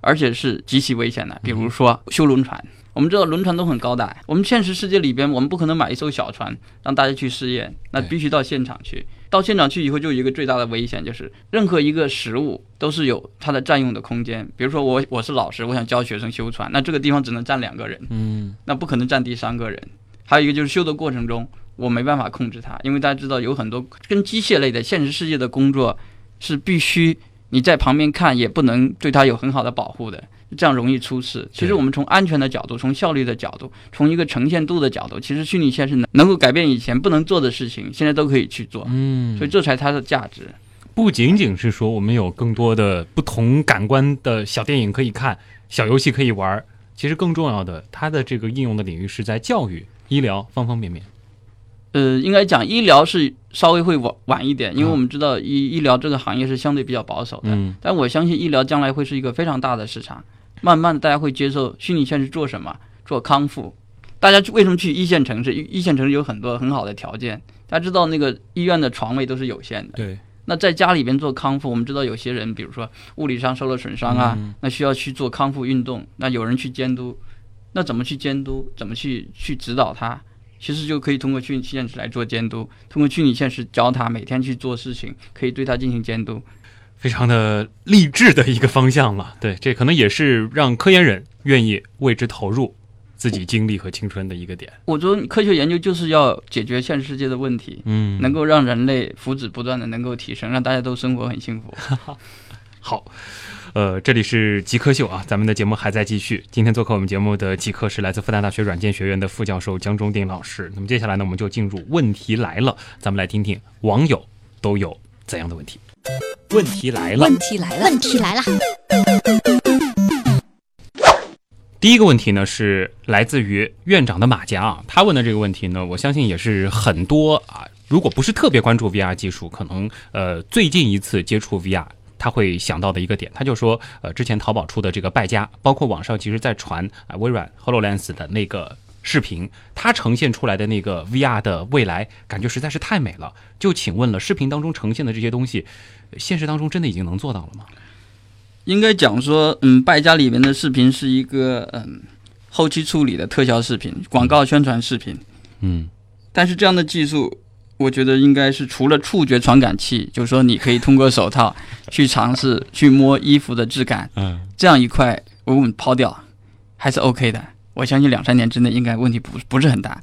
而且是极其危险的，比如说修轮船。我们知道轮船都很高大，我们现实世界里边，我们不可能买一艘小船让大家去试验，那必须到现场去。到现场去以后，就有一个最大的危险，就是任何一个食物都是有它的占用的空间。比如说我我是老师，我想教学生修船，那这个地方只能站两个人，嗯那不可能站第三个人。还有一个就是修的过程中，我没办法控制它，因为大家知道有很多跟机械类的现实世界的工作是必须你在旁边看，也不能对它有很好的保护的，这样容易出事。其实我们从安全的角度、从效率的角度、从一个呈现度的角度，其实虚拟现实能能够改变以前不能做的事情，现在都可以去做，嗯，所以这才它的价值。不仅仅是说我们有更多的不同感官的小电影可以看，小游戏可以玩儿，其实更重要的，它的这个应用的领域是在教育、医疗方方面面。呃，应该讲医疗是稍微会晚晚一点，因为我们知道医医疗这个行业是相对比较保守的。嗯但我相信医疗将来会是一个非常大的市场，慢慢的大家会接受虚拟现实做什么？做康复。大家为什么去一线城市？一一线城市有很多很好的条件，大家知道那个医院的床位都是有限的。对，那在家里边做康复，我们知道有些人，比如说物理上受了损伤啊，那需要去做康复运动，那有人去监督，那怎么去监督？怎么去去指导他？其实就可以通过虚拟现实来做监督，通过虚拟现实教他每天去做事情，可以对他进行监督。非常的励志的一个方向了。对，这可能也是让科研人愿意为之投入自己精力和青春的一个点。我觉得科学研究就是要解决现实世界的问题，嗯能够让人类福祉不断的能够提升，让大家都生活很幸福。好，呃，这里是极客秀啊，咱们的节目还在继续。今天做客我们节目的极客是来自复旦大学软件学院的副教授江中定老师。那么接下来呢，我们就进入问题来了，咱们来听听网友都有怎样的问题。问题来了，问题来了，问题来了，第一个问题呢是来自于院长的马甲啊，他问的这个问题呢，我相信也是很多啊，如果不是特别关注 VR 技术，可能呃最近一次接触 VR。他会想到的一个点，他就说，呃，之前淘宝出的这个败家，包括网上其实在传啊、微软 Hololens 的那个视频，它呈现出来的那个 VR 的未来，感觉实在是太美了。就请问了，视频当中呈现的这些东西，呃现实当中真的已经能做到了吗？应该讲说，嗯，败家里面的视频是一个嗯后期处理的特效视频、广告宣传视频，嗯但是这样的技术，我觉得应该是除了触觉传感器，就是说你可以通过手套去尝试去摸衣服的质感，嗯这样一块我们抛掉还是 OK 的。我相信两三年之内应该问题不不是很大。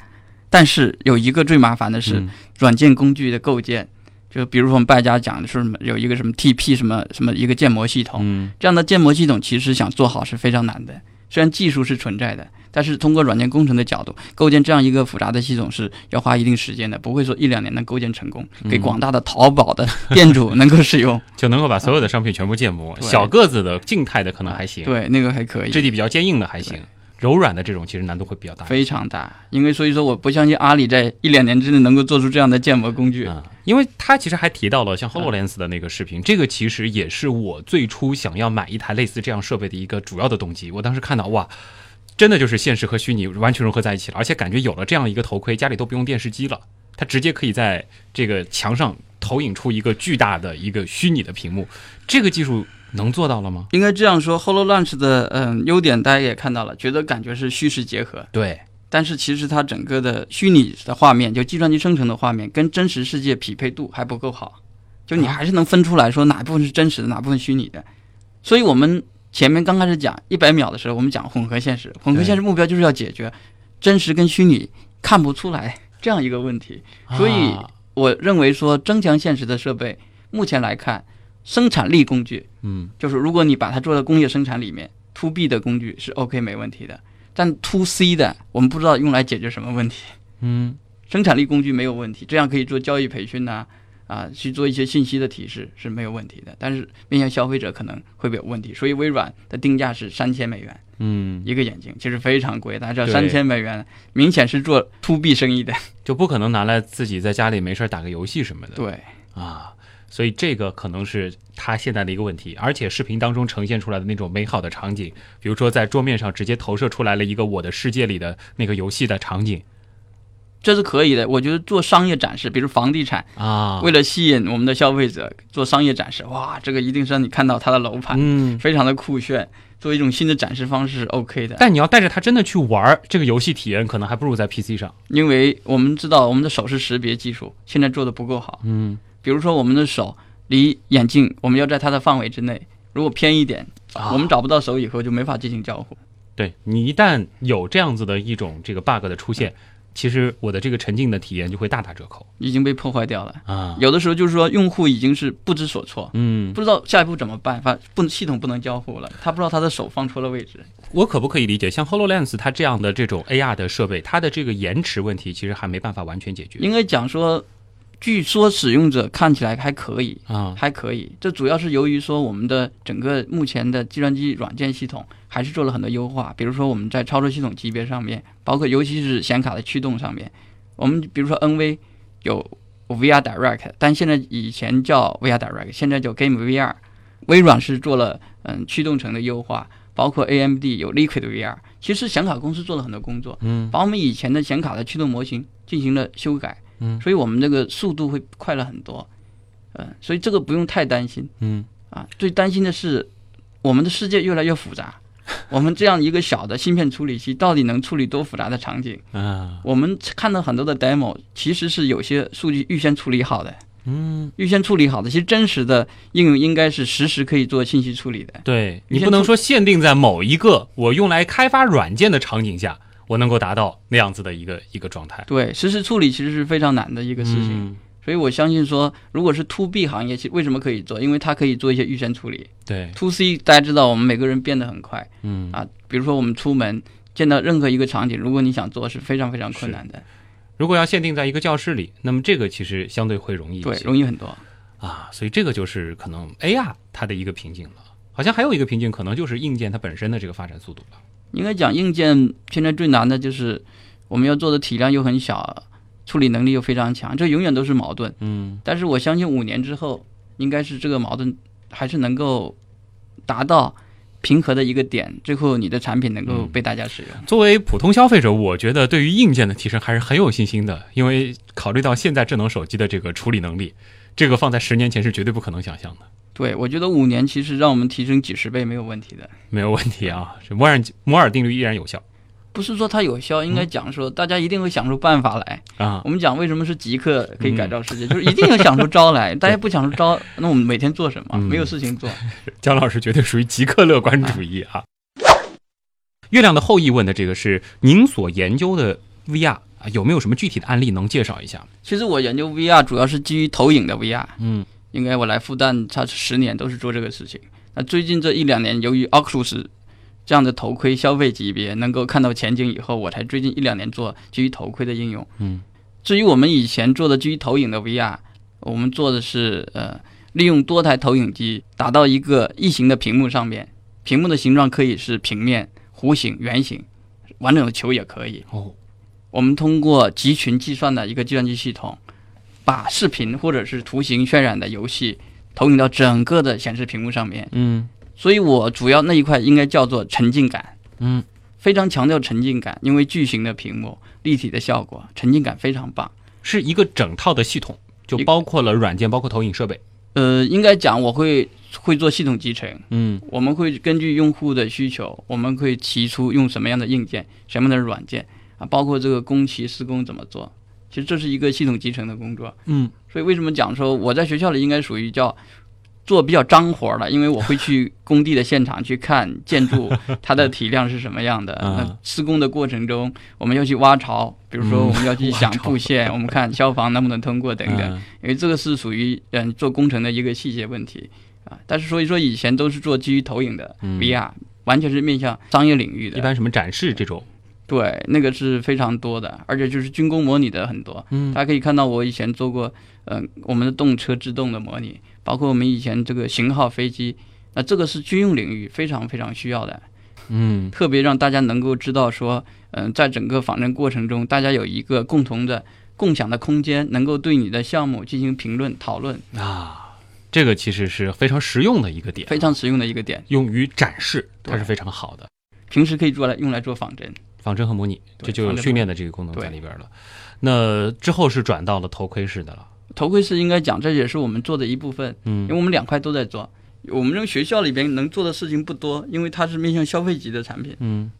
但是有一个最麻烦的是嗯软件工具的构建，就比如说我们败家讲的是什么，有一个什么 TP 什么什么一个建模系统，嗯这样的建模系统其实想做好是非常难的。虽然技术是存在的，但是通过软件工程的角度构建这样一个复杂的系统是要花一定时间的，不会说一两年能构建成功，给广大的淘宝的店主能够使用。就能够把所有的商品全部建模，小个子的静态的可能还行，对，那个还可以，质地比较坚硬的还行。对，柔软的这种其实难度会比较大。非常大。因为所以说，我不相信阿里在一两年之内能够做出这样的建模工具。啊、因为他其实还提到了像 Hololens 的那个视频，这个其实也是我最初想要买一台类似这样设备的一个主要的动机。我当时看到哇，真的就是现实和虚拟完全融合在一起了，而且感觉有了这样一个头盔，家里都不用电视机了，它直接可以在这个墙上投影出一个巨大的一个虚拟的屏幕。这个技术能做到了吗？应该这样说，Hololens 的嗯优点大家也看到了，觉得感觉是虚实结合，对，但是其实它整个的虚拟的画面，就计算机生成的画面，跟真实世界匹配度还不够好，就你还是能分出来说哪部分是真实的，哪部分虚拟的。所以我们前面刚开始讲一百秒的时候，我们讲混合现实，混合现实目标就是要解决真实跟虚拟看不出来这样一个问题。所以啊我认为说增强现实的设备，目前来看，生产力工具嗯就是如果你把它做到工业生产里面，to B 的工具是 OK 没问题的，但 to C 的我们不知道用来解决什么问题。嗯生产力工具没有问题，这样可以做教育培训呐、啊，去做一些信息的提示是没有问题的。但是面向消费者可能会有问题，所以微软的定价是三千美元嗯，一个眼镜，其实非常贵，大家知道三千美元明显是做 to B 生意的。就不可能拿来自己在家里没事儿打个游戏什么的。对，啊，所以这个可能是他现在的一个问题，而且视频当中呈现出来的那种美好的场景，比如说在桌面上直接投射出来了一个我的世界里的那个游戏的场景这是可以的。我觉得做商业展示，比如房地产，啊，为了吸引我们的消费者做商业展示，哇，这个一定是让你看到它的楼盘，嗯，非常的酷炫，作为一种新的展示方式是 OK 的。但你要带着它真的去玩儿这个游戏体验，可能还不如在 PC 上。因为我们知道我们的手势识别技术现在做的不够好，嗯比如说我们的手离眼镜，我们要在它的范围之内，如果偏一点，啊我们找不到手以后就没法进行交互。对你一旦有这样子的一种这个 bug 的出现，其实我的这个沉浸的体验就会大打折扣已经被破坏掉了。啊。有的时候就是说，用户已经是不知所措，嗯，不知道下一步怎么办，反不系统不能交互了，他不知道他的手放错了位置。我可不可以理解，像 Hololens 它这样的这种 AR 的设备，它的这个延迟问题其实还没办法完全解决应该讲说，据说使用者看起来还可以，啊。还可以。这主要是由于说我们的整个目前的计算机软件系统还是做了很多优化，比如说我们在操作系统级别上面，包括尤其是显卡的驱动上面，我们比如说 NV 有 VR Direct，但现在以前叫 VR Direct，现在叫 Game VR。微软是做了嗯驱动层的优化，包括 AMD 有 Liquid VR。其实显卡公司做了很多工作，嗯把我们以前的显卡的驱动模型进行了修改，嗯所以我们这个速度会快了很多，嗯，所以这个不用太担心嗯啊。最担心的是，我们的世界越来越复杂，我们这样一个小的芯片处理器到底能处理多复杂的场景？啊我们看到很多的 demo，其实是有些数据预先处理好的，嗯，预先处理好的。其实真实的应用应该是实时可以做信息处理的。对你不能说限定在某一个我用来开发软件的场景下，我能够达到那样子的一个一个状态。对，实时处理其实是非常难的一个事情。嗯所以我相信说，如果是 to B 行业，其为什么可以做？因为它可以做一些预先处理。对，to C 大家知道，我们每个人变得很快嗯，啊。比如说我们出门见到任何一个场景，如果你想做，是非常非常困难的，如果要限定在一个教室里，那么这个其实相对会容易一对，容易很多。啊，所以这个就是可能 AR 它的一个瓶颈了。好像还有一个瓶颈，可能就是硬件它本身的这个发展速度了。应该讲硬件现在最难的就是我们要做的体量又很小，处理能力又非常强，这永远都是矛盾。嗯但是我相信五年之后，应该是这个矛盾还是能够达到平和的一个点，最后你的产品能够被大家使用。作为普通消费者，我觉得对于硬件的提升还是很有信心的，因为考虑到现在智能手机的这个处理能力，这个放在十年前是绝对不可能想象的。对，我觉得五年其实让我们提升几十倍没有问题的。没有问题啊，这摩尔摩尔定律依然有效不是说它有效，应该讲说大家一定会想出办法来。啊我。们讲为什么是极客可以改造世界，就是一定要想出招来。大家不想出招，那我们每天做什么？嗯没有事情做。姜老师绝对属于极客乐观主义啊。月亮的后裔问的这个是您所研究的 VR 啊，有没有什么具体的案例能介绍一下？其实我研究 VR 主要是基于投影的 VR，嗯应该我来复旦差十年都是做这个事情。那最近这一两年，由于 Oculus 这样的头盔消费级别能够看到前景以后，我才最近一两年做基于头盔的应用。嗯，至于我们以前做的基于投影的 VR，我们做的是呃利用多台投影机打到一个异形的屏幕上面，屏幕的形状可以是平面、弧形、圆形，完整的球也可以。哦，我们通过集群计算的一个计算机系统，把视频或者是图形渲染的游戏投影到整个的显示屏幕上面。嗯所以我主要那一块应该叫做沉浸感，嗯，非常强调沉浸感，因为巨型的屏幕、立体的效果，沉浸感非常棒。是一个整套的系统，就包括了软件，包括投影设备。呃，应该讲我会会做系统集成，嗯我们会根据用户的需求，我们会提出用什么样的硬件、什么样的软件啊，包括这个工期施工怎么做。其实这是一个系统集成的工作。嗯所以为什么讲说我在学校里应该属于叫做比较脏活儿的？因为我会去工地的现场去看建筑 它的体量是什么样的。嗯那施工的过程中，我们要去挖槽，比如说嗯我们要去想布线，我们看消防能不能通过等等。嗯因为这个是属于嗯做工程的一个细节问题啊。但是所以说以前都是做基于投影的嗯 VR，、完全是面向商业领域的。一般什么展示这种，对，那个是非常多的，而且就是军工模拟的很多。嗯大家可以看到，我以前做过，嗯、我们的动车制动的模拟，包括我们以前这个型号飞机，那这个是军用领域非常非常需要的，嗯特别让大家能够知道说，嗯、在整个仿真过程中，大家有一个共同的共享的空间，能够对你的项目进行评论讨论，啊，这个其实是非常实用的一个点，非常实用的一个点。用于展示，它是非常好的。平时可以做来用来做仿真。仿真和模拟，这就有训练的这个功能在里边了。那之后是转到了头盔式的了。头盔式应该讲，这也是我们做的一部分，嗯因为嗯我们两块都在做。我们这个学校里边能做的事情不多，因为它是面向消费级的产品。嗯，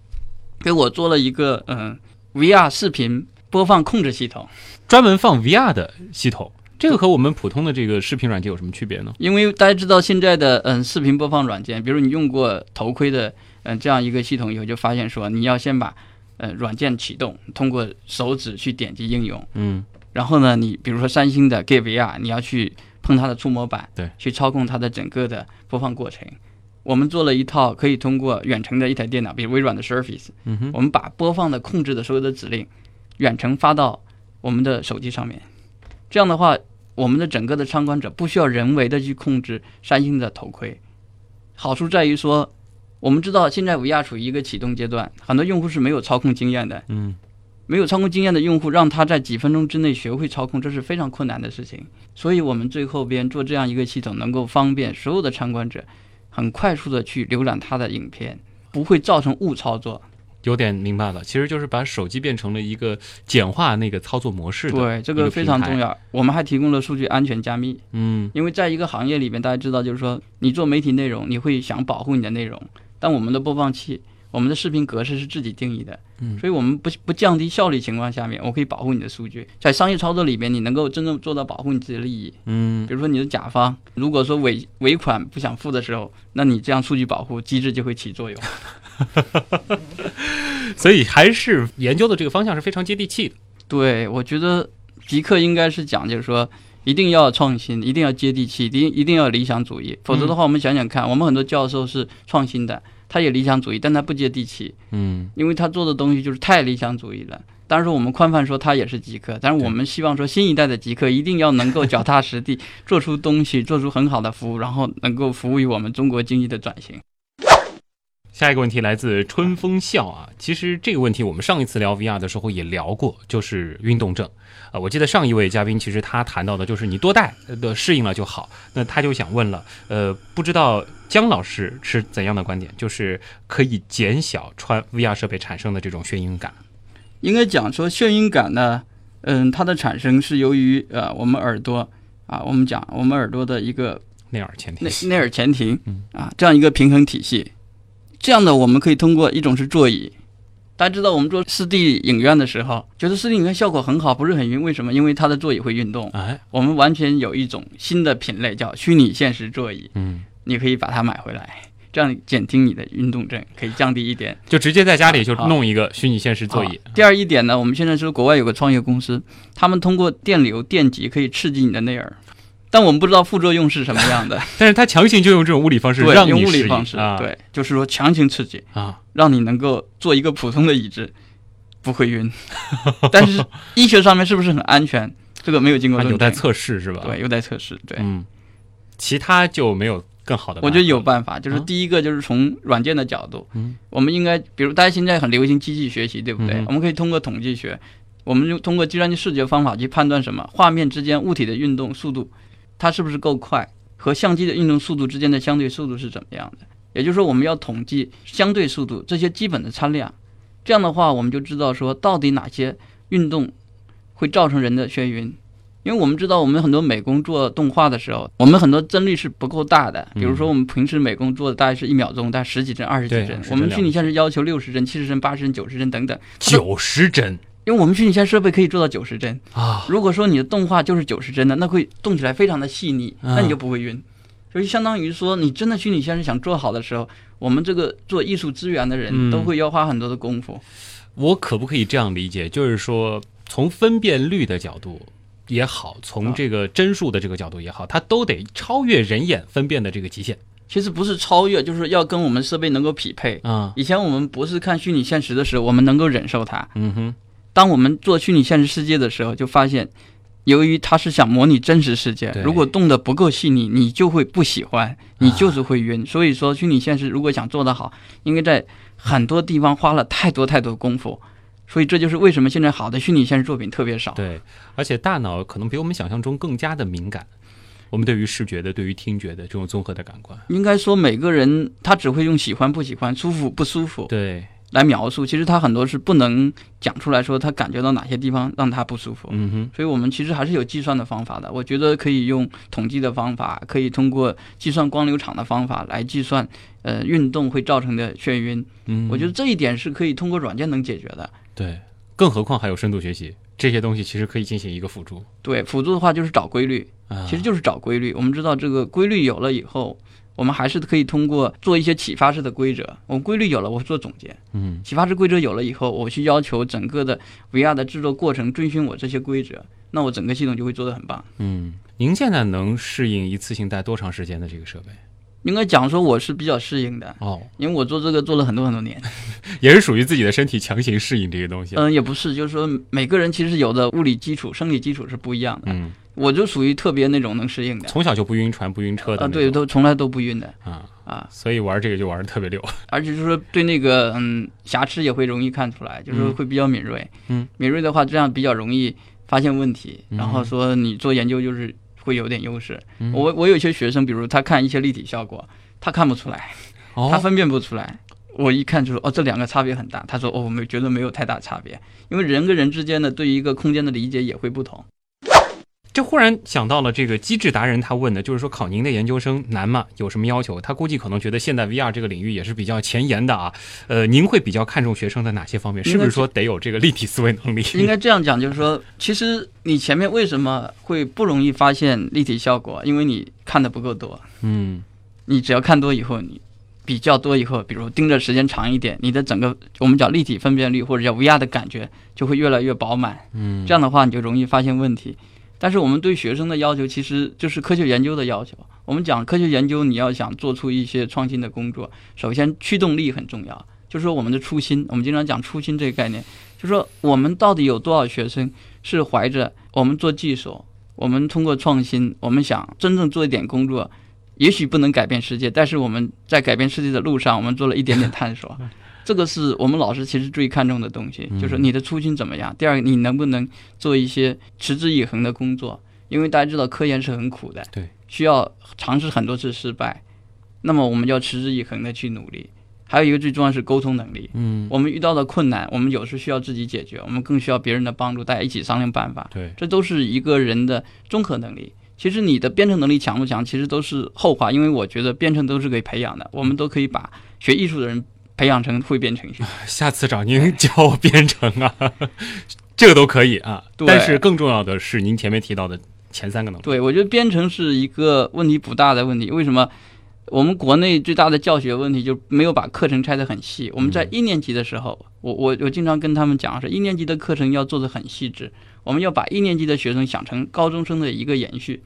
给我做了一个嗯 VR 视频播放控制系统，专门放 VR 的系统，这个和我们普通的这个视频软件有什么区别呢？因为大家知道现在的嗯视频播放软件，比如你用过头盔的嗯这样一个系统以后，就发现说你要先把呃软件启动，通过手指去点击应用，嗯然后呢，你比如说三星的 Get VR，你要去碰它的触摸板，对，去操控它的整个的播放过程。我们做了一套可以通过远程的一台电脑，比如微软的 Surface，嗯哼，我们把播放的控制的所有的指令远程发到我们的手机上面。这样的话，我们的整个的参观者不需要人为的去控制三星的头盔。好处在于说，我们知道现在 VR 处于一个启动阶段，很多用户是没有操控经验的。嗯没有操控经验的用户，让他在几分钟之内学会操控，这是非常困难的事情。所以，我们最后边做这样一个系统，能够方便所有的参观者很快速的去浏览他的影片，不会造成误操作。有点明白了，其实就是把手机变成了一个简化那个操作模式的。对，这个非常重。要。我们还提供了数据安全加密，嗯因为在一个行业里边，大家知道，就是说你做媒体内容，你会想保护你的内容，但我们的播放器。我们的视频格式是自己定义的，嗯所以我们不不降低效率情况下面，我可以保护你的数据。在商业操作里边，你能够真正做到保护你自己的利益。嗯比如说你的甲方，如果说尾尾款不想付的时候，那你这样数据保护机制就会起作用。所以还是研究的这个方向是非常接地气的。对，我觉得极客应该是讲，就是说一定要创新，一定要接地气，一定一定要理想主义。否则的话，我们想想看，我们很多教授是创新的，他也理想主义，但他不接地气，嗯因为他做的东西就是太理想主义了。当然说我们宽泛说他也是极客，但是我们希望说新一代的极客一定要能够脚踏实地做出东西，做出很好的服务，然后能够服务于我们中国经济的转型。下一个问题来自春风笑啊，其实这个问题我们上一次聊 VR 的时候也聊过，就是运动症。啊，我记得上一位嘉宾其实他谈到的就是你多戴的适应了就好。那他就想问了，呃，不知道姜老师是怎样的观点，就是可以减小穿 VR 设备产生的这种眩晕感？应该讲说眩晕感呢，嗯，它的产生是由于呃我们耳朵啊，我们讲我们耳朵的一个内耳前庭内内耳前庭嗯啊这样一个平衡体系。这样的我们可以通过一种是座椅，大家知道我们做四 D 影院的时候，觉得四 D 影院效果很好，不是很晕，为什么？因为它的座椅会运动。哎，我们完全有一种新的品类叫虚拟现实座椅，嗯你可以把它买回来。这样减轻你的运动症，可以降低一点。就直接在家里就弄一个虚拟现实座椅。第二一点呢，我们现在说国外有个创业公司，他们通过电流、电极可以刺激你的内耳，但我们不知道副作用是什么样的。但是他强行就用这种物理方式让你物理方式，啊对，就是说强行刺激，啊，让你能够坐一个普通的椅子，不会晕。但是医学上面是不是很安全？这个没有经过有待测试是吧？对，有待测试。对，嗯，其他就没有更好的办法。我觉得有办法，就是啊第一个就是从软件的角度，嗯我们应该，比如大家现在很流行机器学习，对不对？嗯我们可以通过统计学，我们就通过计算机视觉方法去判断什么画面之间物体的运动速度，它是不是够快，和相机的运动速度之间的相对速度是怎么样的。也就是说，我们要统计相对速度这些基本的参量，这样的话，我们就知道说到底哪些运动会造成人的眩晕。因为我们知道，我们很多美工做动画的时候，我们很多帧率是不够大的。比如说，我们平时美工做的大概是一秒钟，大概十几帧、二十几帧。我们虚拟现实要求六十帧、七十帧、八十帧、九十帧等等，九十帧因为我们虚拟现实设备可以做到九十帧。啊，如果说你的动画就是九十帧的，那会动起来非常的细腻，啊那你就不会晕。所以相当于说，你真的虚拟现实想做好的时候，我们这个做艺术资源的嗯人都会要花很多的功夫。我可不可以这样理解？就是说，从分辨率的角度也好，从啊这个帧数的这个角度也好，它都得超越人眼分辨的这个极限其实不是超越，就是要跟我们设备能够匹配。啊。以前我们不是看虚拟现实的时候，我们能够忍受它。嗯哼，当我们做虚拟现实世界的时候，就发现，由于它是想模拟真实世界，如果动得不够细腻，你就会不喜欢，你就是会晕。所以说，虚拟现实如果想做得好，应该在很多地方花了太多太多功夫。所以这就是为什么现在好的虚拟现实作品特别少。对，而且大脑可能比我们想象中更加的敏感。我们对于视觉的、对于听觉的这种综合的感官，应该说每个人他只会用喜欢不喜欢、舒服不舒服对，来描述，其实他很多是不能讲出来说他感觉到哪些地方让他不舒服。嗯哼，所以我们其实还是有计算的方法的。我觉得可以用统计的方法，可以通过计算光流场的方法来计算，呃，运动会造成的眩晕。嗯，我觉得这一点是可以通过软件能解决的。对，更何况还有深度学习这些东西，其实可以进行一个辅助对，辅助的话就是找规律，啊。其实就是找规律。我们知道这个规律有了以后，我们还是可以通过做一些启发式的规则。我们规律有了，我会做总结；嗯，启发式规则有了以后，我去要求整个的 VR 的制作过程遵循我这些规则，那我整个系统就会做得很棒。嗯，您现在能适应一次性带多长时间的这个设备？应该讲说我是比较适应的，哦，因为我做这个做了很多很多年。也是属于自己的身体强行适应这些东西。嗯，也不是，就是说每个人其实有的物理基础、生理基础是不一样的。嗯，我就属于特别那种能适应的，从小就不晕船、不晕车的啊，对，都从来都不晕的啊，啊，所以玩这个就玩的特别溜。而且就是说对那个嗯瑕疵也会容易看出来，就是会比较敏锐。嗯，敏锐的话，这样比较容易发现问题，嗯然后说你做研究就是会有点优势。嗯我我有些学生，比如他看一些立体效果，他看不出来，他哦，分辨不出来。我一看就说哦，这两个差别很大。他说哦，我没觉得没有太大差别，因为人跟人之间的对于一个空间的理解也会不同。这忽然想到了这个机智达人，他问的就是说考您的研究生难吗？有什么要求？他估计可能觉得现在 VR 这个领域也是比较前沿的啊。呃，您会比较看重学生的哪些方面？是不是说得有这个立体思维能力？应该这样讲，就是说，其实你前面为什么会不容易发现立体效果？因为你看的不够多。嗯你只要看多以后，你比较多以后，比如盯着时间长一点，你的整个我们叫立体分辨率或者叫 VR 的感觉就会越来越饱满。嗯，这样的话，你就容易发现问题。但是我们对学生的要求其实就是科学研究的要求。我们讲科学研究，你要想做出一些创新的工作，首先驱动力很重要，就是说我们的初心。我们经常讲初心这个概念，就是说我们到底有多少学生是怀着我们做技术，我们通过创新，我们想真正做一点工作，也许不能改变世界，但是我们在改变世界的路上，我们做了一点点探索。这个是我们老师其实最看重的东西，就是你的初心怎么样。第二个，你能不能做一些持之以恒的工作？因为大家知道科研是很苦的，对，需要尝试很多次失败。那么我们要持之以恒的去努力。还有一个最重要是沟通能力。嗯，我们遇到的困难，我们有时需要自己解决，我们更需要别人的帮助，大家一起商量办法。对，这都是一个人的综合能力。其实你的编程能力强不强，其实都是后话，因为我觉得编程都是可以培养的，我们都可以把学艺术的人培养成会编程序。下次找您教我编程啊，这个都可以啊。对但是更重要的是您前面提到的前三个能力。对，我觉得编程是一个问题不大的问题。为什么？我们国内最大的教学问题就没有把课程拆得很细。我们在一年级的时候，我我我经常跟他们讲是，一年级的课程要做得很细致，我们要把一年级的学生想成高中生的一个延续。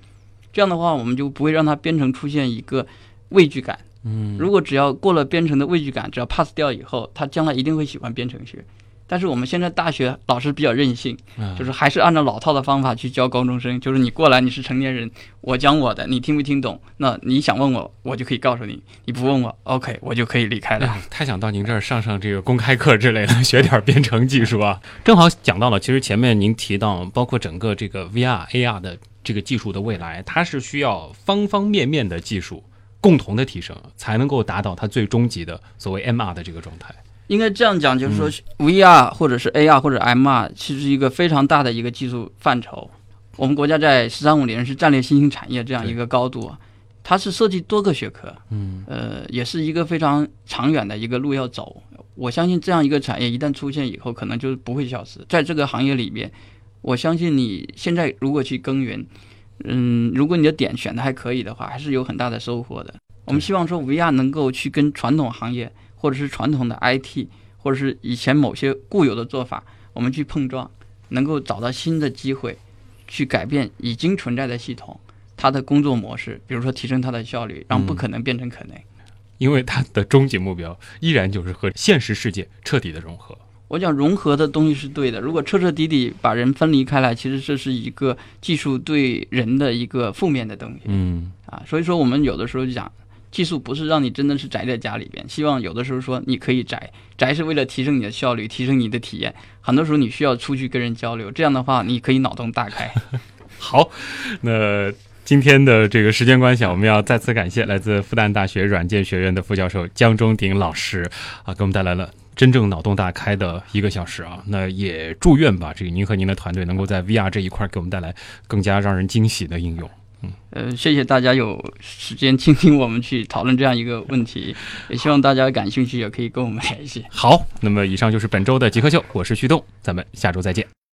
这样的话，我们就不会让他编程出现一个畏惧感。嗯，如果只要过了编程的畏惧感，只要 pass 掉以后，他将来一定会喜欢编程学。但是我们现在大学老师比较任性，啊就是还是按照老套的方法去教高中生，就是你过来你是成年人，我讲我的，你听不听懂？那你想问我，我就可以告诉你；你不问我，OK，我就可以离开了。哎呀，太想到您这儿上上这个公开课之类的，学点编程技术啊。正好讲到了，其实前面您提到，包括整个这个 VR、AR 的这个技术的未来，它是需要方方面面的技术共同的提升，才能够达到它最终极的所谓 MR 的这个状态。应该这样讲，就是说 VR 或者是 AR 或者 MR，其实是一个非常大的一个技术范畴。我们国家在“十三五”年是战略新兴产业这样一个高度啊，它是涉及多个学科，嗯，呃，也是一个非常长远的一个路要走。我相信这样一个产业一旦出现以后，可能就不会消失。在这个行业里面，我相信你现在如果去耕耘，嗯，如果你的点选的还可以的话，还是有很大的收获的。我们希望说 VR 能够去跟传统行业或者是传统的 IT，或者是以前某些固有的做法，我们去碰撞，能够找到新的机会，去改变已经存在的系统，它的工作模式，比如说提升它的效率，让不可能变成可能。因为它的终极目标依然就是和现实世界彻底的融合。我讲融合的东西是对的，如果彻彻底底把人分离开来，其实这是一个技术对人的一个负面的东西嗯，啊。所以说，我们有的时候就讲，技术不是让你真的是宅在家里边，希望有的时候说你可以宅，宅是为了提升你的效率，提升你的体验。很多时候你需要出去跟人交流，这样的话你可以脑洞大开。好，那今天的这个时间关系啊，我们要再次感谢来自复旦大学软件学院的副教授江中鼎老师啊，给我们带来了。真正脑洞大开的一个小时啊，那也祝愿吧，这个您和您的团队能够在 VR 这一块给我们带来更加让人惊喜的应用。嗯呃，谢谢大家有时间倾听我们去讨论这样一个问题，也希望大家感兴趣也可以跟我们联系。好，那么以上就是本周的极客秀，我是旭东，咱们下周再见。